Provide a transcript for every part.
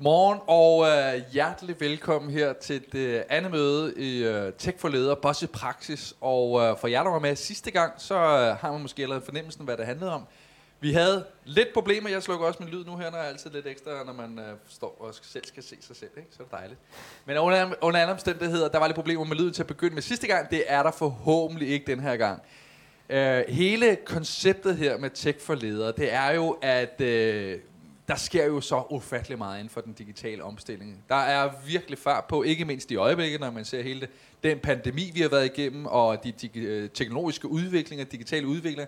Morgen og øh, hjertelig velkommen her til det andet møde i øh, Tech for Leder, Bosse Praksis. Og øh, for jer, der var med sidste gang, så øh, har man måske allerede fornemmelsen, hvad det handlede om. Vi havde lidt problemer. Jeg slukker også min lyd nu her, når jeg er altid lidt ekstra, når man øh, står og selv skal se sig selv. Ikke? Så er det dejligt. Men under, under andre omstændigheder, der var lidt problemer med lyden til at begynde med sidste gang. Det er der forhåbentlig ikke den her gang. Øh, hele konceptet her med Tech for Ledere, det er jo, at øh, der sker jo så ufattelig meget inden for den digitale omstilling. Der er virkelig fart på, ikke mindst i øjeblikket, når man ser hele det, den pandemi, vi har været igennem, og de, dig- øh, teknologiske udviklinger, digitale udviklinger,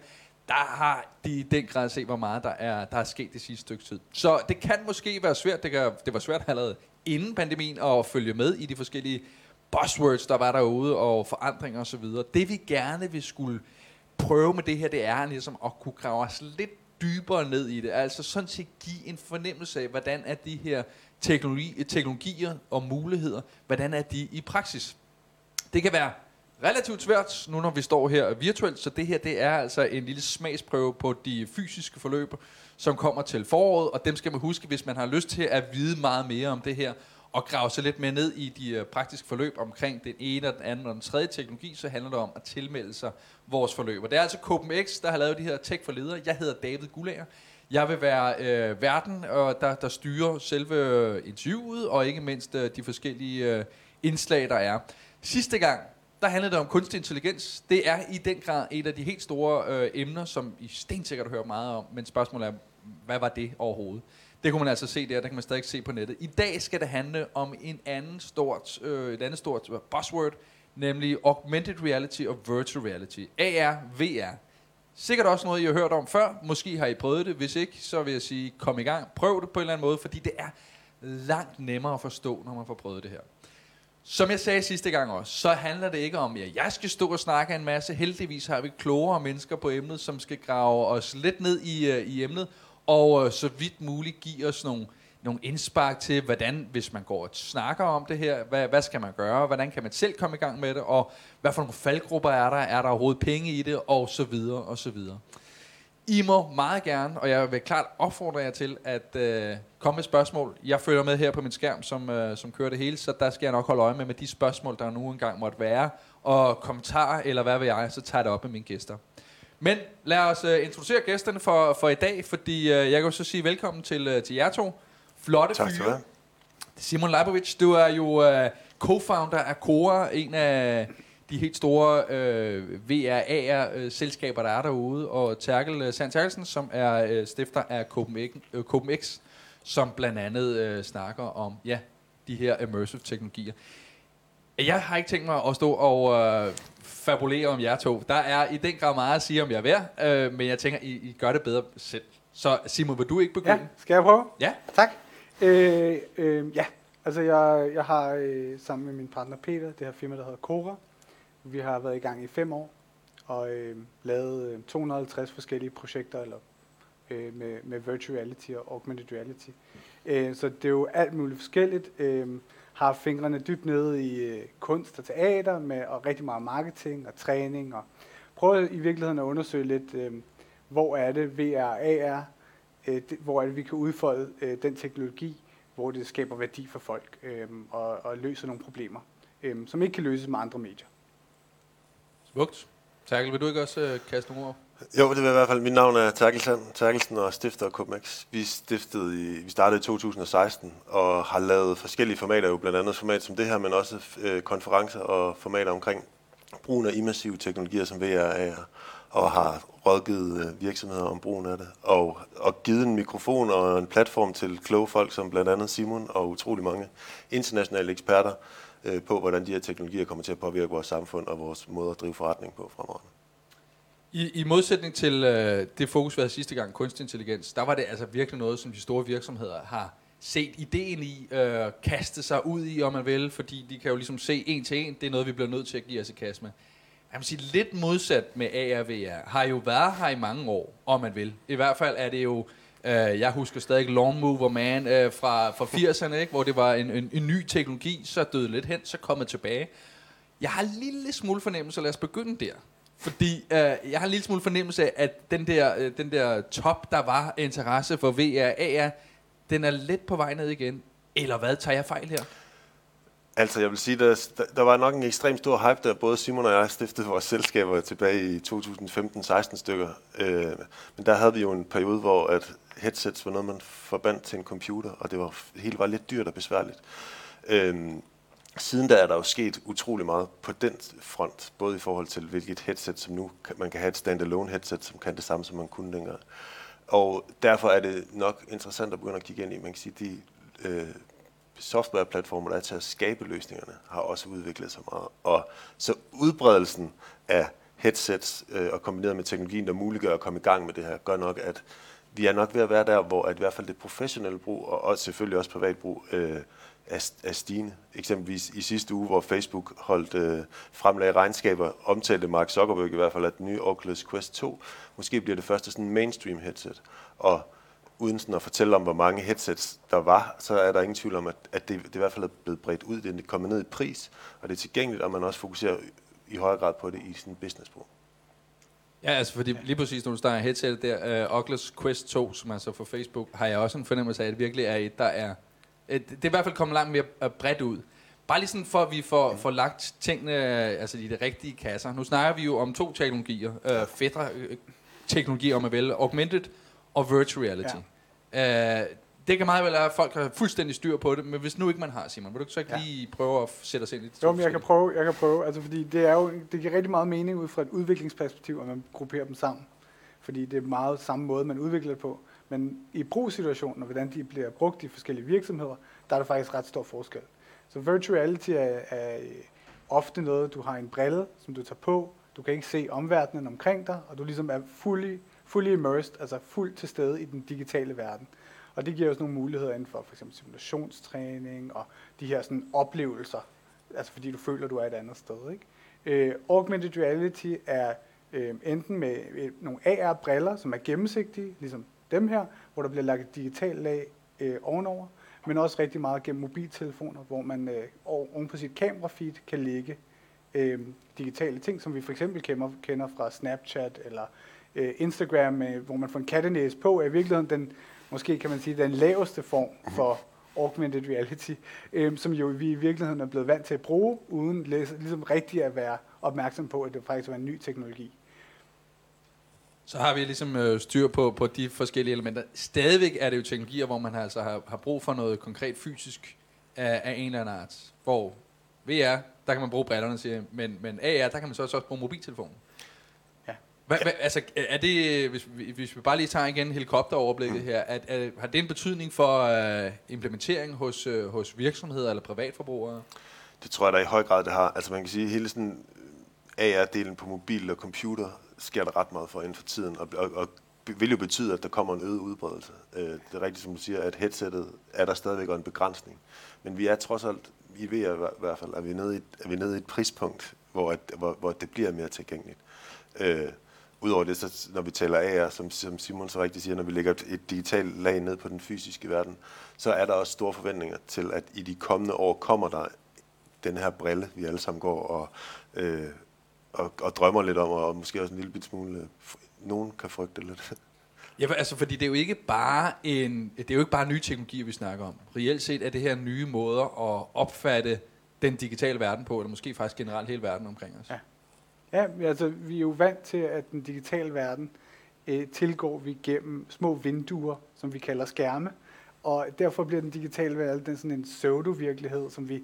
der har de i den grad set, hvor meget der er, der er sket det sidste stykke tid. Så det kan måske være svært, det, kan, det var svært allerede inden pandemien at følge med i de forskellige buzzwords, der var derude, og forandringer osv. Det vi gerne vil skulle prøve med det her, det er ligesom at kunne grave os lidt dybere ned i det. Altså sådan set give en fornemmelse af, hvordan er de her teknologi, teknologier og muligheder, hvordan er de i praksis. Det kan være relativt svært, nu når vi står her virtuelt, så det her det er altså en lille smagsprøve på de fysiske forløb, som kommer til foråret, og dem skal man huske, hvis man har lyst til at vide meget mere om det her, og grave sig lidt mere ned i de øh, praktiske forløb omkring den ene, og den anden og den tredje teknologi, så handler det om at tilmelde sig vores forløb. Og det er altså KPMX, der har lavet de her tech for ledere. Jeg hedder David Gulager. Jeg vil være øh, verden, og der, der styrer selve øh, interviewet, og ikke mindst øh, de forskellige øh, indslag, der er. Sidste gang, der handlede det om kunstig intelligens. Det er i den grad et af de helt store øh, emner, som I stensikkert hører meget om, men spørgsmålet er, hvad var det overhovedet? Det kunne man altså se der, det kan man stadig se på nettet. I dag skal det handle om en anden stort, øh, et andet stort buzzword, nemlig augmented reality og virtual reality. AR, VR. Sikkert også noget, I har hørt om før. Måske har I prøvet det. Hvis ikke, så vil jeg sige, kom i gang. Prøv det på en eller anden måde, fordi det er langt nemmere at forstå, når man får prøvet det her. Som jeg sagde sidste gang også, så handler det ikke om, at jeg skal stå og snakke en masse. Heldigvis har vi klogere mennesker på emnet, som skal grave os lidt ned i, uh, i emnet, og øh, så vidt muligt give os nogle, nogle indspark til, hvordan, hvis man går og snakker om det her, hvad, hvad skal man gøre, hvordan kan man selv komme i gang med det, og hvad for nogle faldgrupper er der, er der overhovedet penge i det, og så videre, og så videre. I må meget gerne, og jeg vil klart opfordre jer til at øh, komme med spørgsmål. Jeg følger med her på min skærm, som, øh, som kører det hele, så der skal jeg nok holde øje med med de spørgsmål, der nu engang måtte være, og kommentarer, eller hvad ved jeg, så tager jeg det op med mine gæster. Men lad os uh, introducere gæsterne for, for i dag, fordi uh, jeg kan jo så sige velkommen til, uh, til jer to. Flotte Tak skal du have. Simon Leibovic, du er jo uh, co-founder af Cora, en af de helt store uh, VRA'er-selskaber, der er derude, og Terkel uh, Sand Terkelsen, som er uh, stifter af CopenX, uh, CopenX som blandt andet uh, snakker om ja, de her immersive teknologier. Jeg har ikke tænkt mig at stå og øh, fabulere om jer to. Der er i den grad meget at sige om jer hver, øh, men jeg tænker, I, I gør det bedre selv. Så Simon, vil du ikke begynde? Ja, skal jeg prøve? Ja. Tak. Øh, øh, ja, altså jeg, jeg har øh, sammen med min partner Peter det her firma, der hedder Cora. Vi har været i gang i fem år og øh, lavet øh, 250 forskellige projekter eller, øh, med, med virtual reality og augmented reality. Øh, så det er jo alt muligt forskelligt. Øh, har fingrene dybt nede i øh, kunst og teater med og rigtig meget marketing og træning og prøver i virkeligheden at undersøge lidt, øh, hvor er det VR AR, øh, det, hvor er det vi kan udfolde øh, den teknologi, hvor det skaber værdi for folk øh, og, og løser nogle problemer, øh, som ikke kan løses med andre medier. Smukt. Terkel, vil du ikke også øh, kaste nogle ord? Jo, det er i hvert fald. Mit navn er Terkelsen, Terkelsen og stifter af CopenX. Vi, stiftede i, vi startede i 2016 og har lavet forskellige formater, jo blandt andet format som det her, men også øh, konferencer og formater omkring brugen af immersive teknologier som VR, AR, og har rådgivet øh, virksomheder om brugen af det, og, og givet en mikrofon og en platform til kloge folk som blandt andet Simon og utrolig mange internationale eksperter øh, på, hvordan de her teknologier kommer til at påvirke vores samfund og vores måde at drive forretning på fremover. I, I modsætning til øh, det fokus, vi havde sidste gang, kunstig intelligens, der var det altså virkelig noget, som de store virksomheder har set ideen i, øh, kaste sig ud i, om man vil, fordi de kan jo ligesom se en til en, det er noget, vi bliver nødt til at give os i kast med. Jeg vil sige, lidt modsat med ARVR, har jo været her i mange år, om man vil. I hvert fald er det jo, øh, jeg husker stadig Long Mover Man øh, fra, fra 80'erne, ikke? hvor det var en, en, en ny teknologi, så døde lidt hen, så kom tilbage. Jeg har en lille smule fornemmelse, lad os begynde der. Fordi øh, jeg har en lille smule fornemmelse af, at den der, øh, den der top, der var interesse for VR, AR, den er lidt på vej ned igen. Eller hvad tager jeg fejl her? Altså, jeg vil sige, der, der var nok en ekstrem stor hype, da både Simon og jeg stiftede vores selskaber tilbage i 2015-16 stykker. Øh, men der havde vi jo en periode, hvor at headsets var noget, man forbandt til en computer, og det var helt var lidt dyrt og besværligt. Øh, siden da er der jo sket utrolig meget på den front, både i forhold til hvilket headset, som nu man kan have et standalone headset, som kan det samme, som man kunne dengang. Og derfor er det nok interessant at begynde at kigge ind i, man kan sige, de øh, softwareplatformer, der er til at skabe løsningerne, har også udviklet sig meget. Og så udbredelsen af headsets øh, og kombineret med teknologien, der muliggør at komme i gang med det her, gør nok, at vi er nok ved at være der, hvor at i hvert fald det professionelle brug, og også, selvfølgelig også privat brug, øh, er, er stigende. Eksempelvis i sidste uge, hvor Facebook holdt øh, fremlagde regnskaber, omtalte Mark Zuckerberg i hvert fald, at den nye Oculus Quest 2 måske bliver det første sådan mainstream headset. Og uden sådan at fortælle om, hvor mange headsets der var, så er der ingen tvivl om, at, at det, det i hvert fald er blevet bredt ud. Det er kommet ned i pris, og det er tilgængeligt, og man også fokuserer i højere grad på det i sin businessbrug. Ja, altså fordi lige præcis, når du starter headset der, uh, Oculus Quest 2, som altså for Facebook, har jeg også en fornemmelse af, at det virkelig er et, der er... Et, det er i hvert fald kommet langt mere uh, bredt ud. Bare lige sådan for, at vi får, får lagt tingene altså i de rigtige kasser. Nu snakker vi jo om to teknologier, fædre uh, teknologier om at vælge, augmented og virtual reality. Ja. Uh, det kan meget vel være, at folk har fuldstændig styr på det, men hvis nu ikke man har, Simon, vil du så ikke ja. lige prøve at sætte os ind i det? Jo, men jeg kan prøve, jeg kan prøve, altså fordi det er jo, det giver rigtig meget mening ud fra et udviklingsperspektiv, at man grupperer dem sammen. Fordi det er meget samme måde, man udvikler det på. Men i brugssituationen, og hvordan de bliver brugt i forskellige virksomheder, der er der faktisk ret stor forskel. Så virtual reality er, er øh, ofte noget, du har en brille, som du tager på, du kan ikke se omverdenen omkring dig, og du ligesom er fully, fully immersed, altså fuldt til stede i den digitale verden. Og det giver os nogle muligheder inden for for eksempel simulationstræning og de her sådan oplevelser, altså fordi du føler, du er et andet sted. Ikke? Øh, augmented reality er øh, enten med øh, nogle AR-briller, som er gennemsigtige, ligesom dem her, hvor der bliver lagt et digitalt lag øh, ovenover, men også rigtig meget gennem mobiltelefoner, hvor man øh, oven på sit kamerafeed kan lægge øh, digitale ting, som vi for eksempel kender, kender fra Snapchat eller øh, Instagram, øh, hvor man får en kattenæse på, er i virkeligheden den måske kan man sige, den laveste form for augmented reality, øh, som jo vi i virkeligheden er blevet vant til at bruge, uden ligesom rigtig at være opmærksom på, at det faktisk var en ny teknologi. Så har vi ligesom øh, styr på, på de forskellige elementer. Stadigvæk er det jo teknologier, hvor man altså har, har brug for noget konkret fysisk af, af en eller anden art. Hvor VR, der kan man bruge brillerne, siger, men, men AR, der kan man så også bruge mobiltelefonen. Hva, hva, altså, er det, hvis, hvis vi bare lige tager igen helikopteroverblikket mm. her, at, at, har det en betydning for uh, implementering hos, uh, hos virksomheder eller privatforbrugere? Det tror jeg da i høj grad, det har. Altså man kan sige, hele sådan AR-delen på mobil og computer sker der ret meget for inden for tiden, og, og, og vil jo betyde, at der kommer en øget udbredelse. Øh, det er rigtigt, som du siger, at headsettet er der stadigvæk en begrænsning. Men vi er trods alt, i VR i hvert fald, er vi nede i, er vi nede i et prispunkt, hvor, at, hvor, hvor det bliver mere tilgængeligt. Øh, Udover det, så når vi taler AR, som, som Simon så rigtigt siger, når vi lægger et digitalt lag ned på den fysiske verden, så er der også store forventninger til, at i de kommende år kommer der den her brille, vi alle sammen går og, øh, og, og drømmer lidt om, og måske også en lille smule, øh, nogen kan frygte lidt. Ja, altså fordi det er jo ikke bare en, det er jo ikke bare nye teknologier, vi snakker om. Reelt set er det her nye måder at opfatte den digitale verden på, eller måske faktisk generelt hele verden omkring os. Ja. Ja, altså vi er jo vant til, at den digitale verden øh, tilgår vi gennem små vinduer, som vi kalder skærme. Og derfor bliver den digitale verden den sådan en pseudo-virkelighed, som vi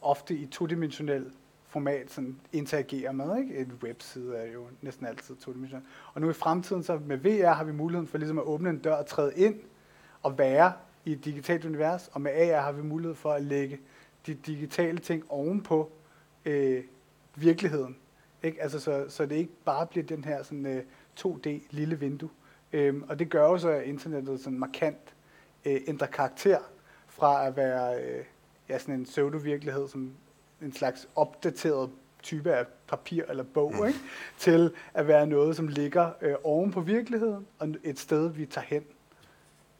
ofte i todimensionel format sådan interagerer med. Ikke? En webside er jo næsten altid todimensionel. Og nu i fremtiden, så med VR har vi muligheden for ligesom at åbne en dør og træde ind og være i et digitalt univers. Og med AR har vi mulighed for at lægge de digitale ting ovenpå øh, virkeligheden. Ikke? Altså, så, så det ikke bare bliver den her sådan, øh, 2D lille vindue. Øhm, og det gør jo så, at internettet sådan markant øh, ændrer karakter fra at være øh, ja, sådan en pseudo-virkelighed, som en slags opdateret type af papir eller bog, mm. ikke? til at være noget, som ligger øh, oven på virkeligheden, og et sted, vi tager hen.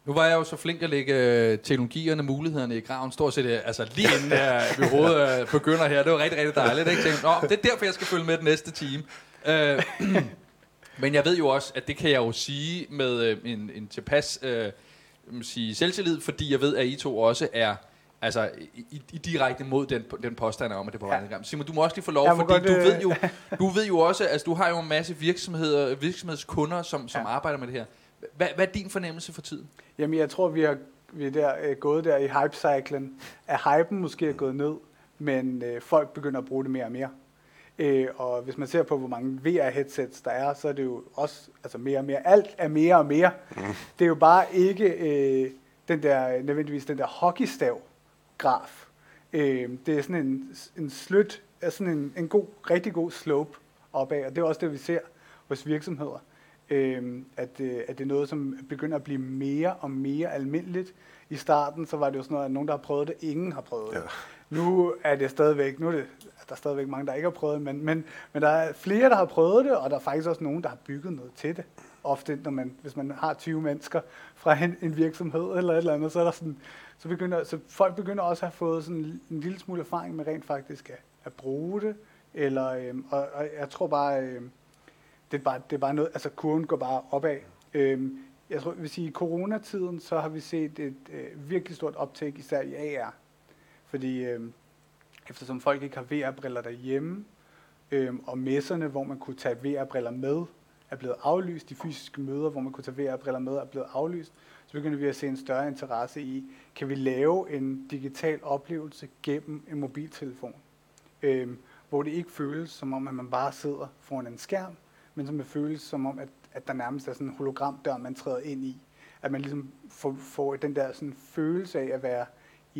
Nu var jeg jo så flink at lægge øh, teknologierne, mulighederne i graven, stort set øh, altså lige inden jeg, vi overhovedet øh, begynder her. Det var rigtig, rigtig dejligt. Ikke? Tænkte, Nå, det er derfor, jeg skal følge med den næste time. Øh, men jeg ved jo også, at det kan jeg jo sige med øh, en, en tilpas øh, sige, selvtillid, fordi jeg ved, at I to også er Altså i, i, direkte mod den, den påstand om, at det er på Ja. ja. Simon, du må også lige få lov, må fordi godt, du, øh, ved jo, du ved jo også, altså du har jo en masse virksomheder, virksomhedskunder, som, som Ja. arbejder med det her. Hvad, hvad er din fornemmelse for tiden? Jamen, jeg tror, vi har vi er der, øh, gået der i hype-cyklen, at hypen måske er gået ned, men øh, folk begynder at bruge det mere og mere. Øh, og hvis man ser på, hvor mange VR-headsets der er, så er det jo også altså mere og mere. Alt er mere og mere. Det er jo bare ikke øh, den der, nødvendigvis den der hockeystav-graf. Øh, det er sådan en, en slødt, er sådan en, en god, rigtig god slope opad, og det er også det, vi ser hos virksomheder. Øh, at, øh, at det er noget, som begynder at blive mere og mere almindeligt. I starten, så var det jo sådan noget, at nogen, der har prøvet det, ingen har prøvet det. Ja. Nu er det stadigvæk, nu er det, der er stadigvæk mange, der ikke har prøvet det, men, men, men der er flere, der har prøvet det, og der er faktisk også nogen, der har bygget noget til det. Ofte, når man, hvis man har 20 mennesker fra en, en virksomhed eller et eller andet, så er der sådan, så, begynder, så folk begynder også at have fået sådan en lille smule erfaring med rent faktisk at, at bruge det, eller, øhm, og, og jeg tror bare, øhm, det er bare, det er bare noget, altså kurven går bare opad. Øhm, jeg tror, hvis vil sige, i coronatiden, så har vi set et øh, virkelig stort optag, især i AR. Fordi øh, eftersom folk ikke har VR-briller derhjemme, øh, og messerne, hvor man kunne tage VR-briller med, er blevet aflyst. De fysiske møder, hvor man kunne tage VR-briller med, er blevet aflyst. Så begynder vi at se en større interesse i, kan vi lave en digital oplevelse gennem en mobiltelefon? Øhm, hvor det ikke føles som om, at man bare sidder foran en skærm, men som det føles som om, at, at der nærmest er sådan en hologramdør, man træder ind i. At man ligesom får, får den der sådan følelse af at være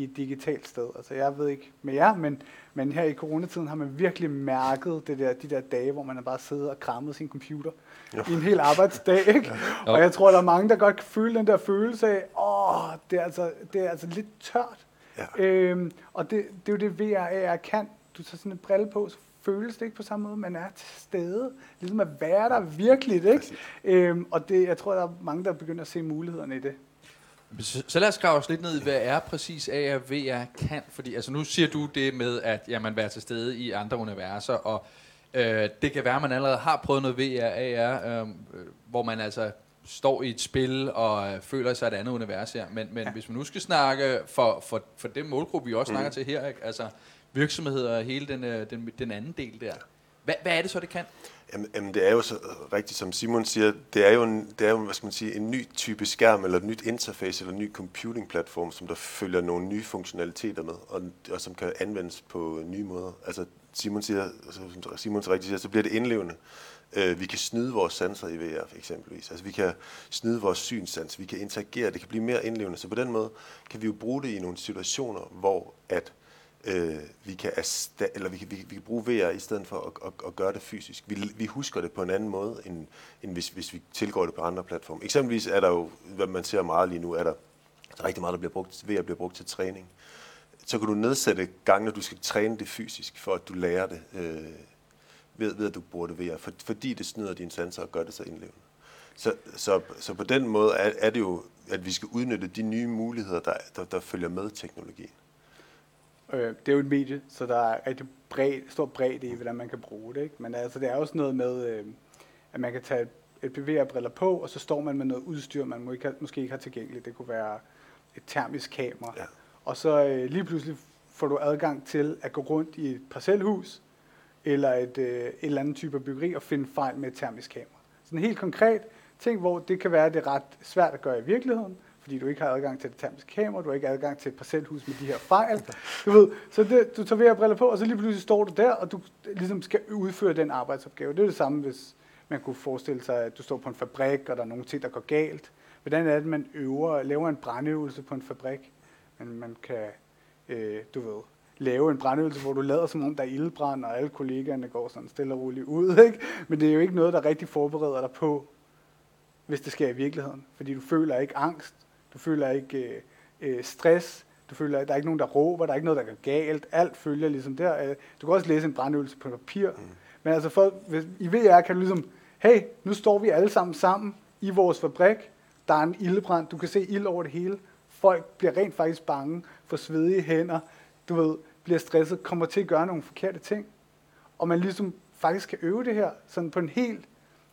i et digitalt sted. Altså jeg ved ikke med jer, men, men her i coronatiden har man virkelig mærket det der, de der dage, hvor man har bare siddet og krammet sin computer Jo. i en hel arbejdsdag. Ikke? Jo. Og jeg tror, der er mange, der godt kan føle den der følelse af, åh, det er altså, det er altså lidt tørt. Ja. Øhm, og det, det er jo det, VR kan. Du tager sådan en brille på, så føles det ikke på samme måde. Man er til stede. Ligesom at være der virkelig, ikke? Præcis. Øhm, og det, jeg tror, der er mange, der begynder at se mulighederne i det. Så, lad os grave os lidt ned i, hvad er præcis AR VR kan? Fordi altså, nu siger du det med, at ja, man være til stede i andre universer, og øh, det kan være, at man allerede har prøvet noget VR, AR, øh, hvor man altså står i et spil og øh, føler sig et andet univers her. Men, men ja. Hvis man nu skal snakke for, for, for det målgruppe, vi også mm. snakker til her, ikke? altså virksomheder og hele den, øh, den, den anden del der. Hvad, hvad er det så, det kan? Jamen, jamen, det er jo så øh, rigtigt, som Simon siger, det er jo, en, det er jo hvad skal man sige, en ny type skærm, eller et nyt interface, eller en ny computing-platform, som der følger nogle nye funktionaliteter med, og, og som kan anvendes på nye måder. Altså, Simon siger, altså, som Simon så rigtigt siger, så bliver det indlevende. Øh, vi kan snyde vores sanser i VR, eksempelvis. Altså, vi kan snyde vores synssans, vi kan interagere, det kan blive mere indlevende. Så på den måde kan vi jo bruge det i nogle situationer, hvor at øh, vi kan ersta- eller vi kan, vi, vi kan bruge VR i stedet for at, at, at gøre det fysisk. Vi, vi husker det på en anden måde, end, end hvis, hvis vi tilgår det på andre platforme. Eksempelvis er der jo, hvad man ser meget lige nu, er der, der er rigtig meget, der bliver brugt, VR bliver brugt til træning. Så kan du nedsætte gangene, du skal træne det fysisk, for at du lærer det, øh, ved, ved at du bruger det VR, for, fordi det snyder dine sanser og gør det så indlevende. Så, så, så på den måde er, er det jo, at vi skal udnytte de nye muligheder, der, der, der følger med teknologien. Øh, det er jo et medie, så der er rigtig bred, stor bredde i, hvordan man kan bruge det. Ikke? Men altså, det er også noget med, øh, at man kan tage et VR-briller på, og så står man med noget udstyr, man må ikke måske ikke har tilgængeligt. Det kunne være et termisk kamera. Ja. Og så øh, lige pludselig får du adgang til at gå rundt i et parcelhus, eller et, øh, et eller andet type byggeri, og finde fejl med et termisk kamera. Sådan helt konkret ting, hvor det kan være, at det er ret svært at gøre i virkeligheden, fordi du ikke har adgang til det termiske kamera, du har ikke adgang til et parcelhus med de her fejl. Du ved, så det, du tager VR-briller på, og så lige pludselig står du der, og du ligesom skal udføre den arbejdsopgave. Det er det samme, hvis man kunne forestille sig, at du står på en fabrik, og der er nogle ting, der går galt. Hvordan er det, man øver, laver en brandøvelse på en fabrik? Men man kan, øh, du ved, lave en brandøvelse, hvor du lader som om, der er ildbrand, og alle kollegaerne går sådan stille og roligt ud. Ikke? Men det er jo ikke noget, der rigtig forbereder dig på, hvis det sker i virkeligheden. Fordi du føler ikke angst, du føler ikke øh, øh, stress, du føler, at der er ikke nogen, der råber, der er ikke noget, der går galt. Alt følger ligesom der. Øh, Du kan også læse en brandøvelse på papir. Mm. Men altså for, hvis, i VR kan du ligesom, hey, nu står vi alle sammen sammen i vores fabrik. Der er en ildebrand, du kan se ild over det hele. Folk bliver rent faktisk bange, får svedige hænder, du ved, bliver stresset, kommer til at gøre nogle forkerte ting. Og man ligesom faktisk kan øve det her sådan på en helt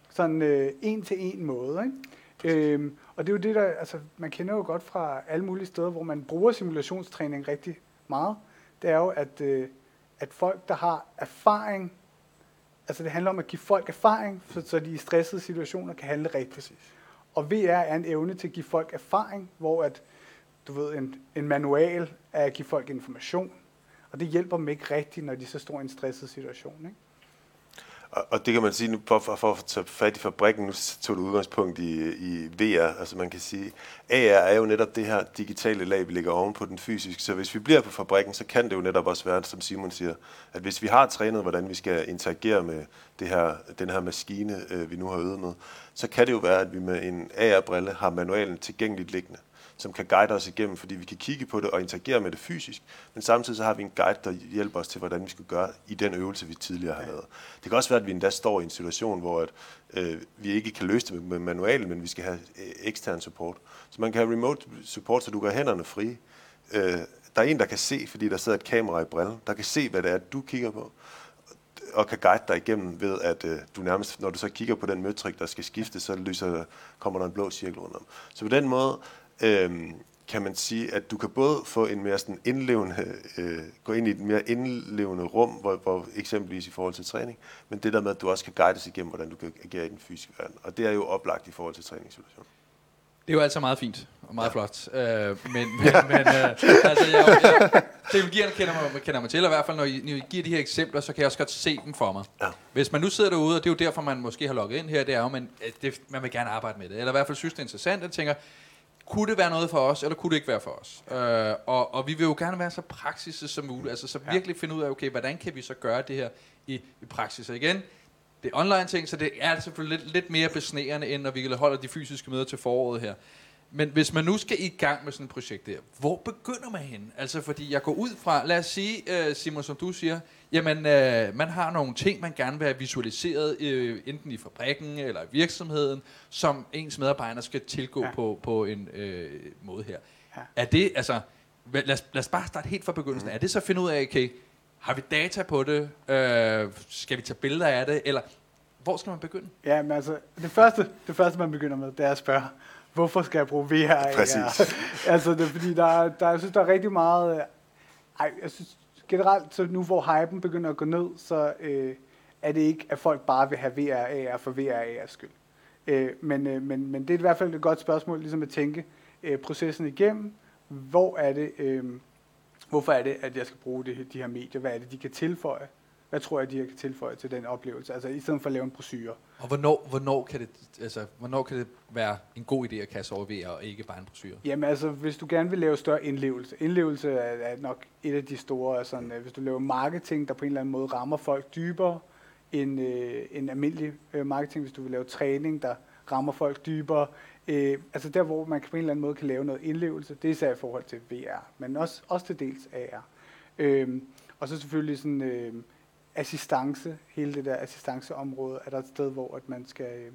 sådan øh, en til en måde. Øhm, og det er jo det, der, altså, man kender jo godt fra alle mulige steder, hvor man bruger simulationstræning rigtig meget. Det er jo, at, øh, at folk, der har erfaring, altså det handler om at give folk erfaring, så, så de i stressede situationer kan handle rigtigt. Præcis. Og VR er en evne til at give folk erfaring, hvor at, du ved, en, en manual er at give folk information, og det hjælper dem ikke rigtigt, når de så står i en stresset situation. Ikke? Og, og det kan man sige, nu for, for, for at tage fat i fabrikken, nu tog du udgangspunkt i, i VR, altså man kan sige, AR er jo netop det her digitale lag, vi ligger oven på den fysiske, så hvis vi bliver på fabrikken, så kan det jo netop også være, som Simon siger, at hvis vi har trænet, hvordan vi skal interagere med det her, den her maskine, øh, vi nu har øvet med, så kan det jo være, at vi med en AR-brille har manualen tilgængeligt liggende som kan guide os igennem, fordi vi kan kigge på det og interagere med det fysisk, men samtidig så har vi en guide, der hjælper os til, hvordan vi skal gøre i den øvelse, vi tidligere har lavet. Det kan også være, at vi endda står i en situation, hvor at, øh, vi ikke kan løse det med manualen, men vi skal have øh, ekstern support. Så man kan have remote support, så du kan hænderne fri. Øh, der er en, der kan se, fordi der sidder et kamera i brillen, der kan se, hvad det er, du kigger på og kan guide dig igennem ved, at øh, du nærmest, når du så kigger på den møtrik, der skal skifte, så lyser, kommer der en blå cirkel rundt om. Så på den måde, øhm, kan man sige, at du kan både få en mere sådan indlevende, øh, gå ind i et mere indlevende rum, hvor, hvor eksempelvis i forhold til træning, men det der med, at du også kan guides igennem, hvordan du kan agere i den fysiske verden. Og det er jo oplagt i forhold til træningssituationen. Det er jo altså meget fint og meget ja. flot. Øh, men men, men øh, altså, jeg, jeg, teknologierne kender mig, kender mig til, og i hvert fald når I, når I giver de her eksempler, så kan jeg også godt se dem for mig. Ja. Hvis man nu sidder derude, og det er jo derfor, man måske har logget ind her, det er jo, at man, det, man vil gerne arbejde med det, eller i hvert fald synes, det er interessant, og tænker, kunne det være noget for os, eller kunne det ikke være for os? Øh, og, og vi vil jo gerne være så praksis som muligt, altså så virkelig finde ud af, okay, hvordan kan vi så gøre det her i, i praksis? Og igen, det er online ting, så det er selvfølgelig lidt, lidt mere besnærende, end når vi holder de fysiske møder til foråret her. Men hvis man nu skal i gang med sådan et projekt der, hvor begynder man hen? Altså fordi jeg går ud fra, lad os sige, uh, Simon, som du siger, jamen uh, man har nogle ting, man gerne vil have visualiseret, uh, enten i fabrikken eller i virksomheden, som ens medarbejdere skal tilgå ja. på, på en uh, måde her. Ja. Er det, altså, lad os, lad os bare starte helt fra begyndelsen. Mm. Er det så at finde ud af, okay, har vi data på det? Uh, skal vi tage billeder af det? Eller hvor skal man begynde? Ja, men altså, det første, det første man begynder med, det er at spørge, hvorfor skal jeg bruge VR? Præcis. Ja. altså, det er fordi, der, der, jeg synes, der er rigtig meget... Øh, ej, jeg synes generelt, så nu hvor hypen begynder at gå ned, så øh, er det ikke, at folk bare vil have VR AR for VRAR's skyld. Øh, men, øh, men, men det er i hvert fald et godt spørgsmål, ligesom at tænke øh, processen igennem. Hvor er det, øh, hvorfor er det, at jeg skal bruge det, de her medier? Hvad er det, de kan tilføje? Hvad tror jeg, de kan tilføje til den oplevelse? Altså i stedet for at lave en brochure. Og hvornår, hvornår, kan det, altså, hvornår kan det være en god idé at kaste over VR og ikke bare en brochure? Jamen altså, hvis du gerne vil lave større indlevelse. Indlevelse er, er nok et af de store, sådan, hvis du laver marketing, der på en eller anden måde rammer folk dybere end øh, en almindelig øh, marketing, hvis du vil lave træning, der rammer folk dybere. Øh, altså der, hvor man på en eller anden måde kan lave noget indlevelse, det er især i forhold til VR, men også, også til dels AR. Øh, og så selvfølgelig sådan... Øh, assistance, hele det der assistanceområde, er der et sted, hvor at man skal, øh,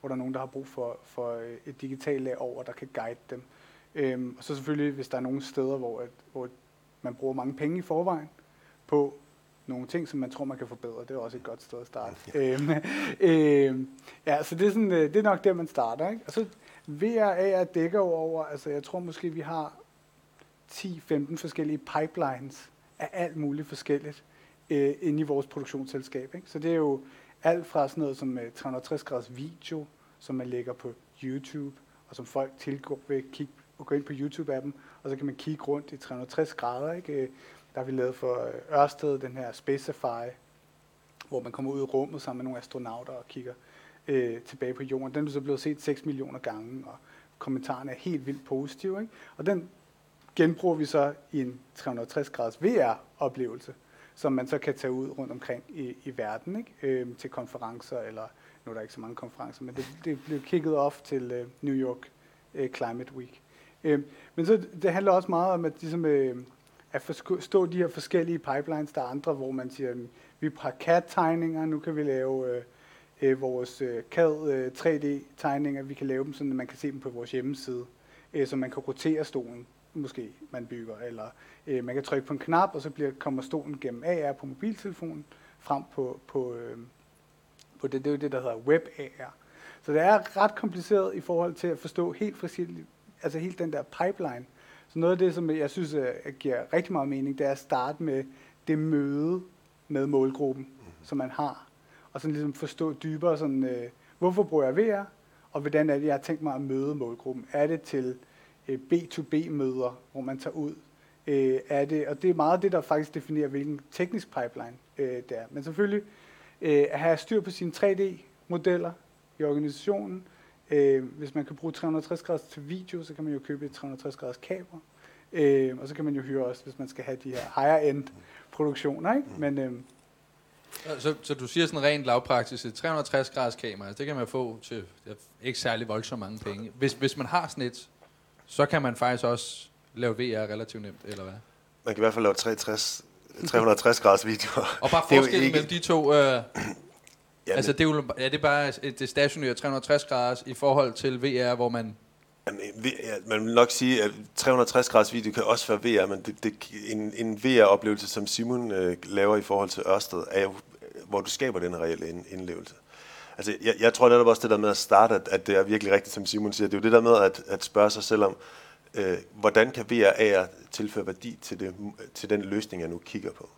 hvor der er nogen, der har brug for, for øh, et digitalt lag over, der kan guide dem. Øhm, og så selvfølgelig, hvis der er nogle steder, hvor, at, hvor man bruger mange penge i forvejen på nogle ting, som man tror, man kan forbedre. Det er også et godt sted at starte. Ja. Øhm, øhm, ja, så det er, sådan, øh, det er nok der, man starter. Ikke? Og så VRA dækker jo over, altså jeg tror måske, vi har 10-15 forskellige pipelines af alt muligt forskelligt øh, inde i vores produktionsselskab. Ikke? Så det er jo alt fra sådan noget som øh, 360 graders video, som man lægger på YouTube, og som folk tilgår ved at kigge, gå ind på YouTube-appen, og så kan man kigge rundt i 360 grader. Ikke? Øh, der har vi lavet for øh, Ørsted den her Spacefy, hvor man kommer ud i rummet sammen med nogle astronauter og kigger øh, tilbage på jorden. Den er så blevet set 6 millioner gange, og kommentarerne er helt vildt positive. Ikke? Og den genbruger vi så i en 360 graders VR-oplevelse som man så kan tage ud rundt omkring i, i verden ikke? Øh, til konferencer, eller nu er der ikke så mange konferencer, men det, det blev kigget off til øh, New York øh, Climate Week. Øh, men så det handler også meget om at, ligesom, øh, at forstå de her forskellige pipelines. Der er andre, hvor man siger, at vi har CAD-tegninger, nu kan vi lave øh, øh, vores øh, CAD øh, 3D-tegninger, vi kan lave dem sådan, at man kan se dem på vores hjemmeside, øh, så man kan rotere stolen måske man bygger, eller øh, man kan trykke på en knap, og så bliver, kommer stolen gennem AR på mobiltelefonen frem på, på, øh, på det. Det er jo det, der hedder Web AR. Så det er ret kompliceret i forhold til at forstå helt forskelligt, altså helt den der pipeline. Så noget af det, som jeg synes øh, giver rigtig meget mening, det er at starte med det møde med målgruppen, mm. som man har. Og sådan ligesom forstå dybere, sådan, øh, hvorfor bruger jeg VR, og hvordan er det, jeg har tænkt mig at møde målgruppen. Er det til B2B-møder, hvor man tager ud? Øh, er det, og det er meget det, der faktisk definerer, hvilken teknisk pipeline øh, det er. Men selvfølgelig øh, at have styr på sine 3D-modeller i organisationen. Øh, hvis man kan bruge 360 grader til video, så kan man jo købe et 360 graders kamera. Øh, og så kan man jo hyre også, hvis man skal have de her higher-end produktioner. Ikke? Mm. Men, øh, Så, så du siger sådan rent lavpraktisk, et 360 graders kamera, altså det kan man få til ikke særlig voldsomt mange penge. Hvis, hvis man har sådan et, så kan man faktisk også lave VR relativt nemt, eller hvad? Man kan i hvert fald lave 360, 360 graders videoer. Og bare er forskellen ikke- mellem de to, øh, Jamen, altså det er, jo, er det bare et, det stationære 360 graders i forhold til VR, hvor man Jamen, ja, man vil nok sige, at 360 graders video kan også være VR, men det, det, en, en VR-oplevelse, som Simon øh, laver i forhold til Ørsted, er jo, hvor du skaber den reelle ind, indlevelse. Altså, jeg, jeg tror netop også det der med at starte, at, at det er virkelig rigtigt, som Simon siger. Det er jo det der med at, at spørge sig selv om, øh, hvordan kan VR AR tilføre værdi til, det, til den løsning, jeg nu kigger på.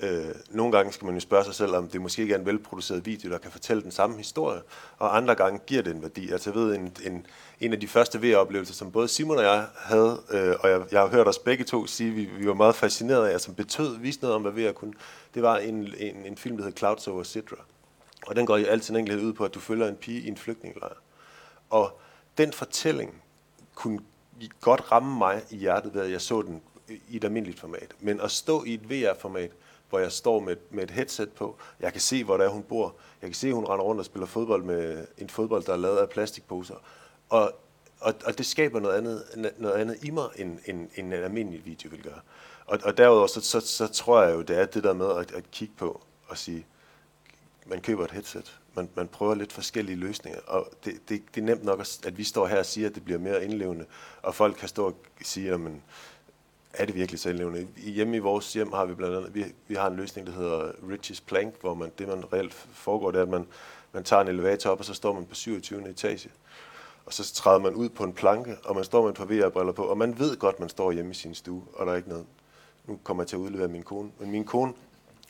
Øh, nogle gange skal man jo spørge sig selv, om det måske ikke er en velproduceret video, der kan fortælle den samme historie, og andre gange giver det en værdi. Altså jeg ved, en, en, en af de første VR-oplevelser, som både Simon og jeg havde, øh, og jeg, jeg har hørt os begge to sige, vi, vi var meget fascineret af, som betød, viste noget om, hvad VR kunne, det var en, en, en film, der hed Clouds over Sidra. Og den går i al sin enkelhed ud på, at du følger en pige i en flygtningelejr. Og den fortælling kunne godt ramme mig i hjertet, ved at jeg så den i et almindeligt format. Men at stå i et VR-format, hvor jeg står med, med et headset på, jeg kan se, hvor der er, hun bor, jeg kan se, at hun render rundt og spiller fodbold med en fodbold, der er lavet af plastikposer. Og, og, og det skaber noget andet, noget andet i mig, end, end, end en almindelig video vil gøre. Og, og derudover, så, så, så tror jeg jo, det er det der med at, at kigge på og sige, man køber et headset, man, man prøver lidt forskellige løsninger, og det, det, det er nemt nok, at, at vi står her og siger, at det bliver mere indlevende, og folk kan stå og sige, at er det virkelig så indlevende? Hjemme i vores hjem har vi blandt andet, vi, vi har en løsning, der hedder Rich's Plank, hvor man, det man reelt foregår, det er, at man, man tager en elevator op, og så står man på 27. etage. Og så træder man ud på en planke, og man står med et par VR-briller på, og man ved godt, man står hjemme i sin stue, og der er ikke noget. Nu kommer jeg til at udlevere min kone. Men min kone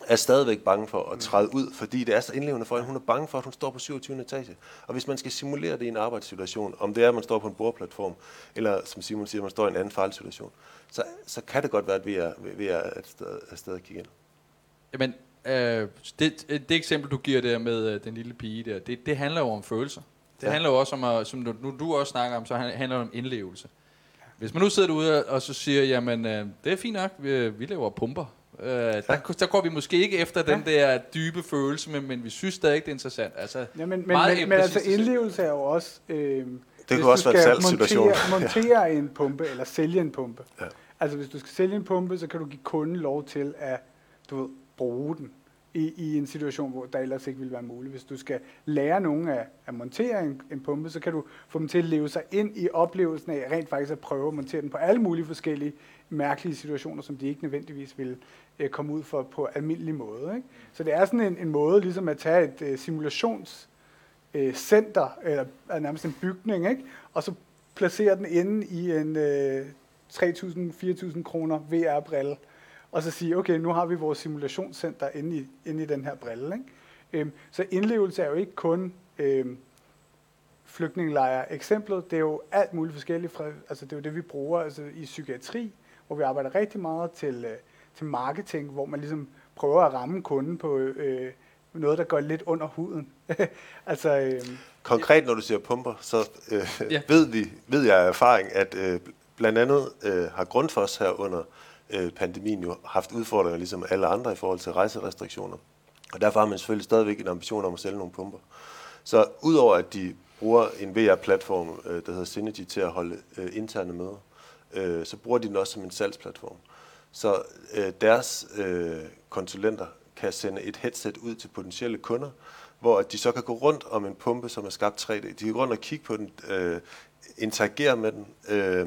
er stadigvæk bange for at træde ud, fordi det er så indlevende for hende. Hun er bange for, at hun står på 27. etage. Og hvis man skal simulere det i en arbejdssituation, om det er, at man står på en bordplatform, eller som Simon siger, man står i en anden fejlsituation, så, så kan det godt være, at vi er, vi er et sted, at kigge ind. Jamen, øh, det, det eksempel, du giver der med øh, den lille pige der, det, det handler jo om følelser. Det ja. Handler jo også om, at, som du, nu du også snakker om, så han- handler det om indlevelse. Hvis man nu sidder derude og så siger, jamen, øh, det er fint nok, vi, vi laver pumper. Øh, der, der går vi måske ikke efter den der dybe følelse, men, men vi synes stadig, det er interessant. Altså, ja, men, men, Meget men, men altså indlevelse er jo også... Øh, det kunne også være en salgssituation. Montere, montere en pumpe, eller sælge en pumpe. Ja. Altså hvis du skal sælge en pumpe, så kan du give kunden lov til at du ved, bruge den i, i en situation, hvor der ellers ikke ville være muligt. Hvis du skal lære nogen at, at montere en, en pumpe, så kan du få dem til at leve sig ind i oplevelsen af rent faktisk at prøve at montere den på alle mulige forskellige mærkelige situationer, som de ikke nødvendigvis vil øh, komme ud for på almindelig måde. Ikke? Så det er sådan en, en måde ligesom at tage et øh, simulationscenter, øh, center, eller er nærmest en bygning, ikke? og så placere den inde i en øh, 3.000-4.000 kroner VR-brille, og så sige, okay, nu har vi vores simulationscenter inde i, inde i den her brille. Ikke? Øhm, så indlevelse er jo ikke kun øhm, flygtningelejre eksemplet, det er jo alt muligt forskelligt. Fra, altså det er jo det, vi bruger altså i psykiatri, hvor vi arbejder rigtig meget til, øh, til marketing, hvor man ligesom prøver at ramme kunden på øh, noget, der går lidt under huden. altså, øh, Konkret, når du siger pumper, så øh, Ja. ja. ved, vi, ved jeg af erfaring, at øh, blandt andet øh, har Grundfos her under øh, pandemien jo haft udfordringer, ligesom alle andre, i forhold til rejserestriktioner. Og derfor har man selvfølgelig stadigvæk en ambition om at sælge nogle pumper. Så udover at de bruger en VR-platform, øh, der hedder Synergy, til at holde øh, interne møder, øh, så bruger de den også som en salgsplatform. Så øh, deres øh, konsulenter kan sende et headset ud til potentielle kunder, hvor at de så kan gå rundt om en pumpe, som er skabt 3D. De kan gå rundt og kigge på den, øh, interagere med den, øh,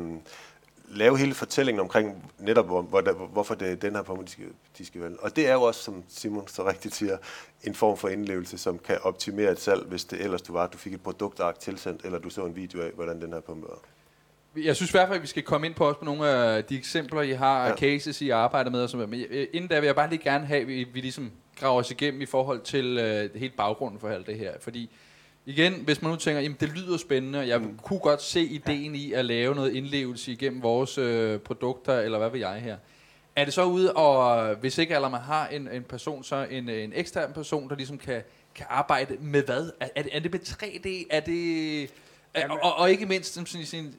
lave hele fortællingen omkring netop, hvor, hvor, hvorfor det er den her form, de skal, de skal vælge. Og det er jo også, som Simon så rigtigt siger, en form for indlevelse, som kan optimere et salg, hvis det ellers du var, at du fik et produktark tilsendt, eller du så en video af, hvordan den her pumpe var. Jeg synes i hvert fald, at vi skal komme ind på også på nogle af de eksempler, I har, ja. Cases, I arbejder med. Og sådan. Men øh, inden da vil jeg bare lige gerne have, at vi, vi ligesom graver os igennem i forhold til øh, helt baggrunden for alt det her. Fordi igen, hvis man nu tænker, jamen det lyder spændende, og jeg mm. kunne godt se ideen i at lave noget indlevelse igennem vores øh, produkter, eller hvad vil jeg her. Er det så ude, og hvis ikke eller man har en, en person, så en, en ekstern person, der ligesom kan, kan arbejde med hvad? Er, er, det, er det med 3D? Er det... Er, Jamen- og, og ikke mindst som sådan, i sin,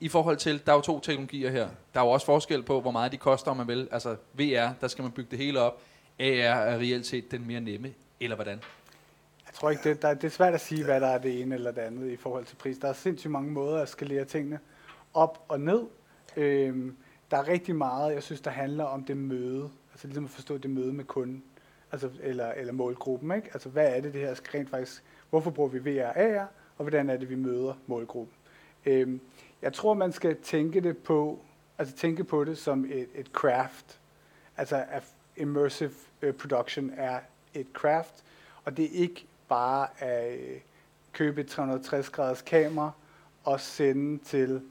i forhold til, der er jo to teknologier her. Der er jo også forskel på, hvor meget de koster, om man vil. Altså VR, der skal man bygge det hele op. AR er reelt set den mere nemme, eller hvordan? Tror ikke, det, der, det er svært at sige, hvad der er det ene eller det andet i forhold til pris. Der er sindssygt mange måder at skalere tingene op og ned. Øhm, der er rigtig meget, jeg synes, der handler om det møde. Altså ligesom at forstå det møde med kunden. Altså, eller, eller målgruppen, ikke? Altså, hvad er det, det her skal rent faktisk... Hvorfor bruger vi VR AR, og hvordan er det, vi møder målgruppen? Øhm, jeg tror, man skal tænke det på, altså tænke på det som et, et craft. Altså, at immersive øh, production er et craft, og det er ikke bare at øh, købe et 360 graders kamera og sende til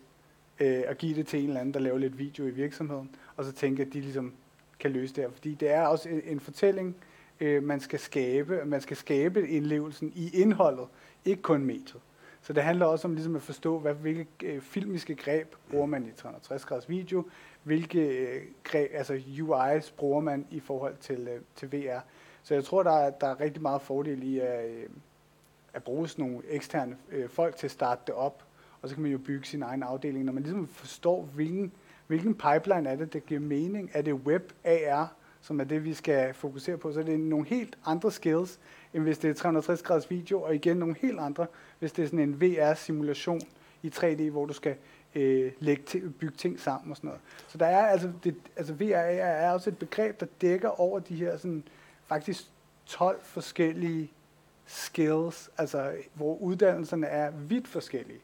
øh, at give det til en eller anden, der laver lidt video i virksomheden, og så tænke, at de ligesom kan løse det her. Fordi det er også en, en fortælling, øh, man skal skabe. Man skal skabe indlevelsen i indholdet, ikke kun mediet. Så det handler også om ligesom at forstå, hvad, hvilke øh, filmiske greb bruger man i 360 graders video, hvilke øh, greb, altså UI's bruger man i forhold til, øh, til VR. Så jeg tror, der er, der er rigtig meget fordel i at, øh, at bruge sådan nogle eksterne øh, folk til at starte det op, og så kan man jo bygge sin egen afdeling. Når man ligesom forstår, hvilken, hvilken pipeline er det, der giver mening, er det web AR, som er det, vi skal fokusere på, så er det nogle helt andre skills, end hvis det er 360 graders video, og igen nogle helt andre, hvis det er sådan en VR-simulation i 3D, hvor du skal øh, lægge ting, bygge ting sammen og sådan noget. Så der er altså, det, altså VR er også et begreb, der dækker over de her sådan, faktisk 12 forskellige skills, altså hvor uddannelserne er vidt forskellige.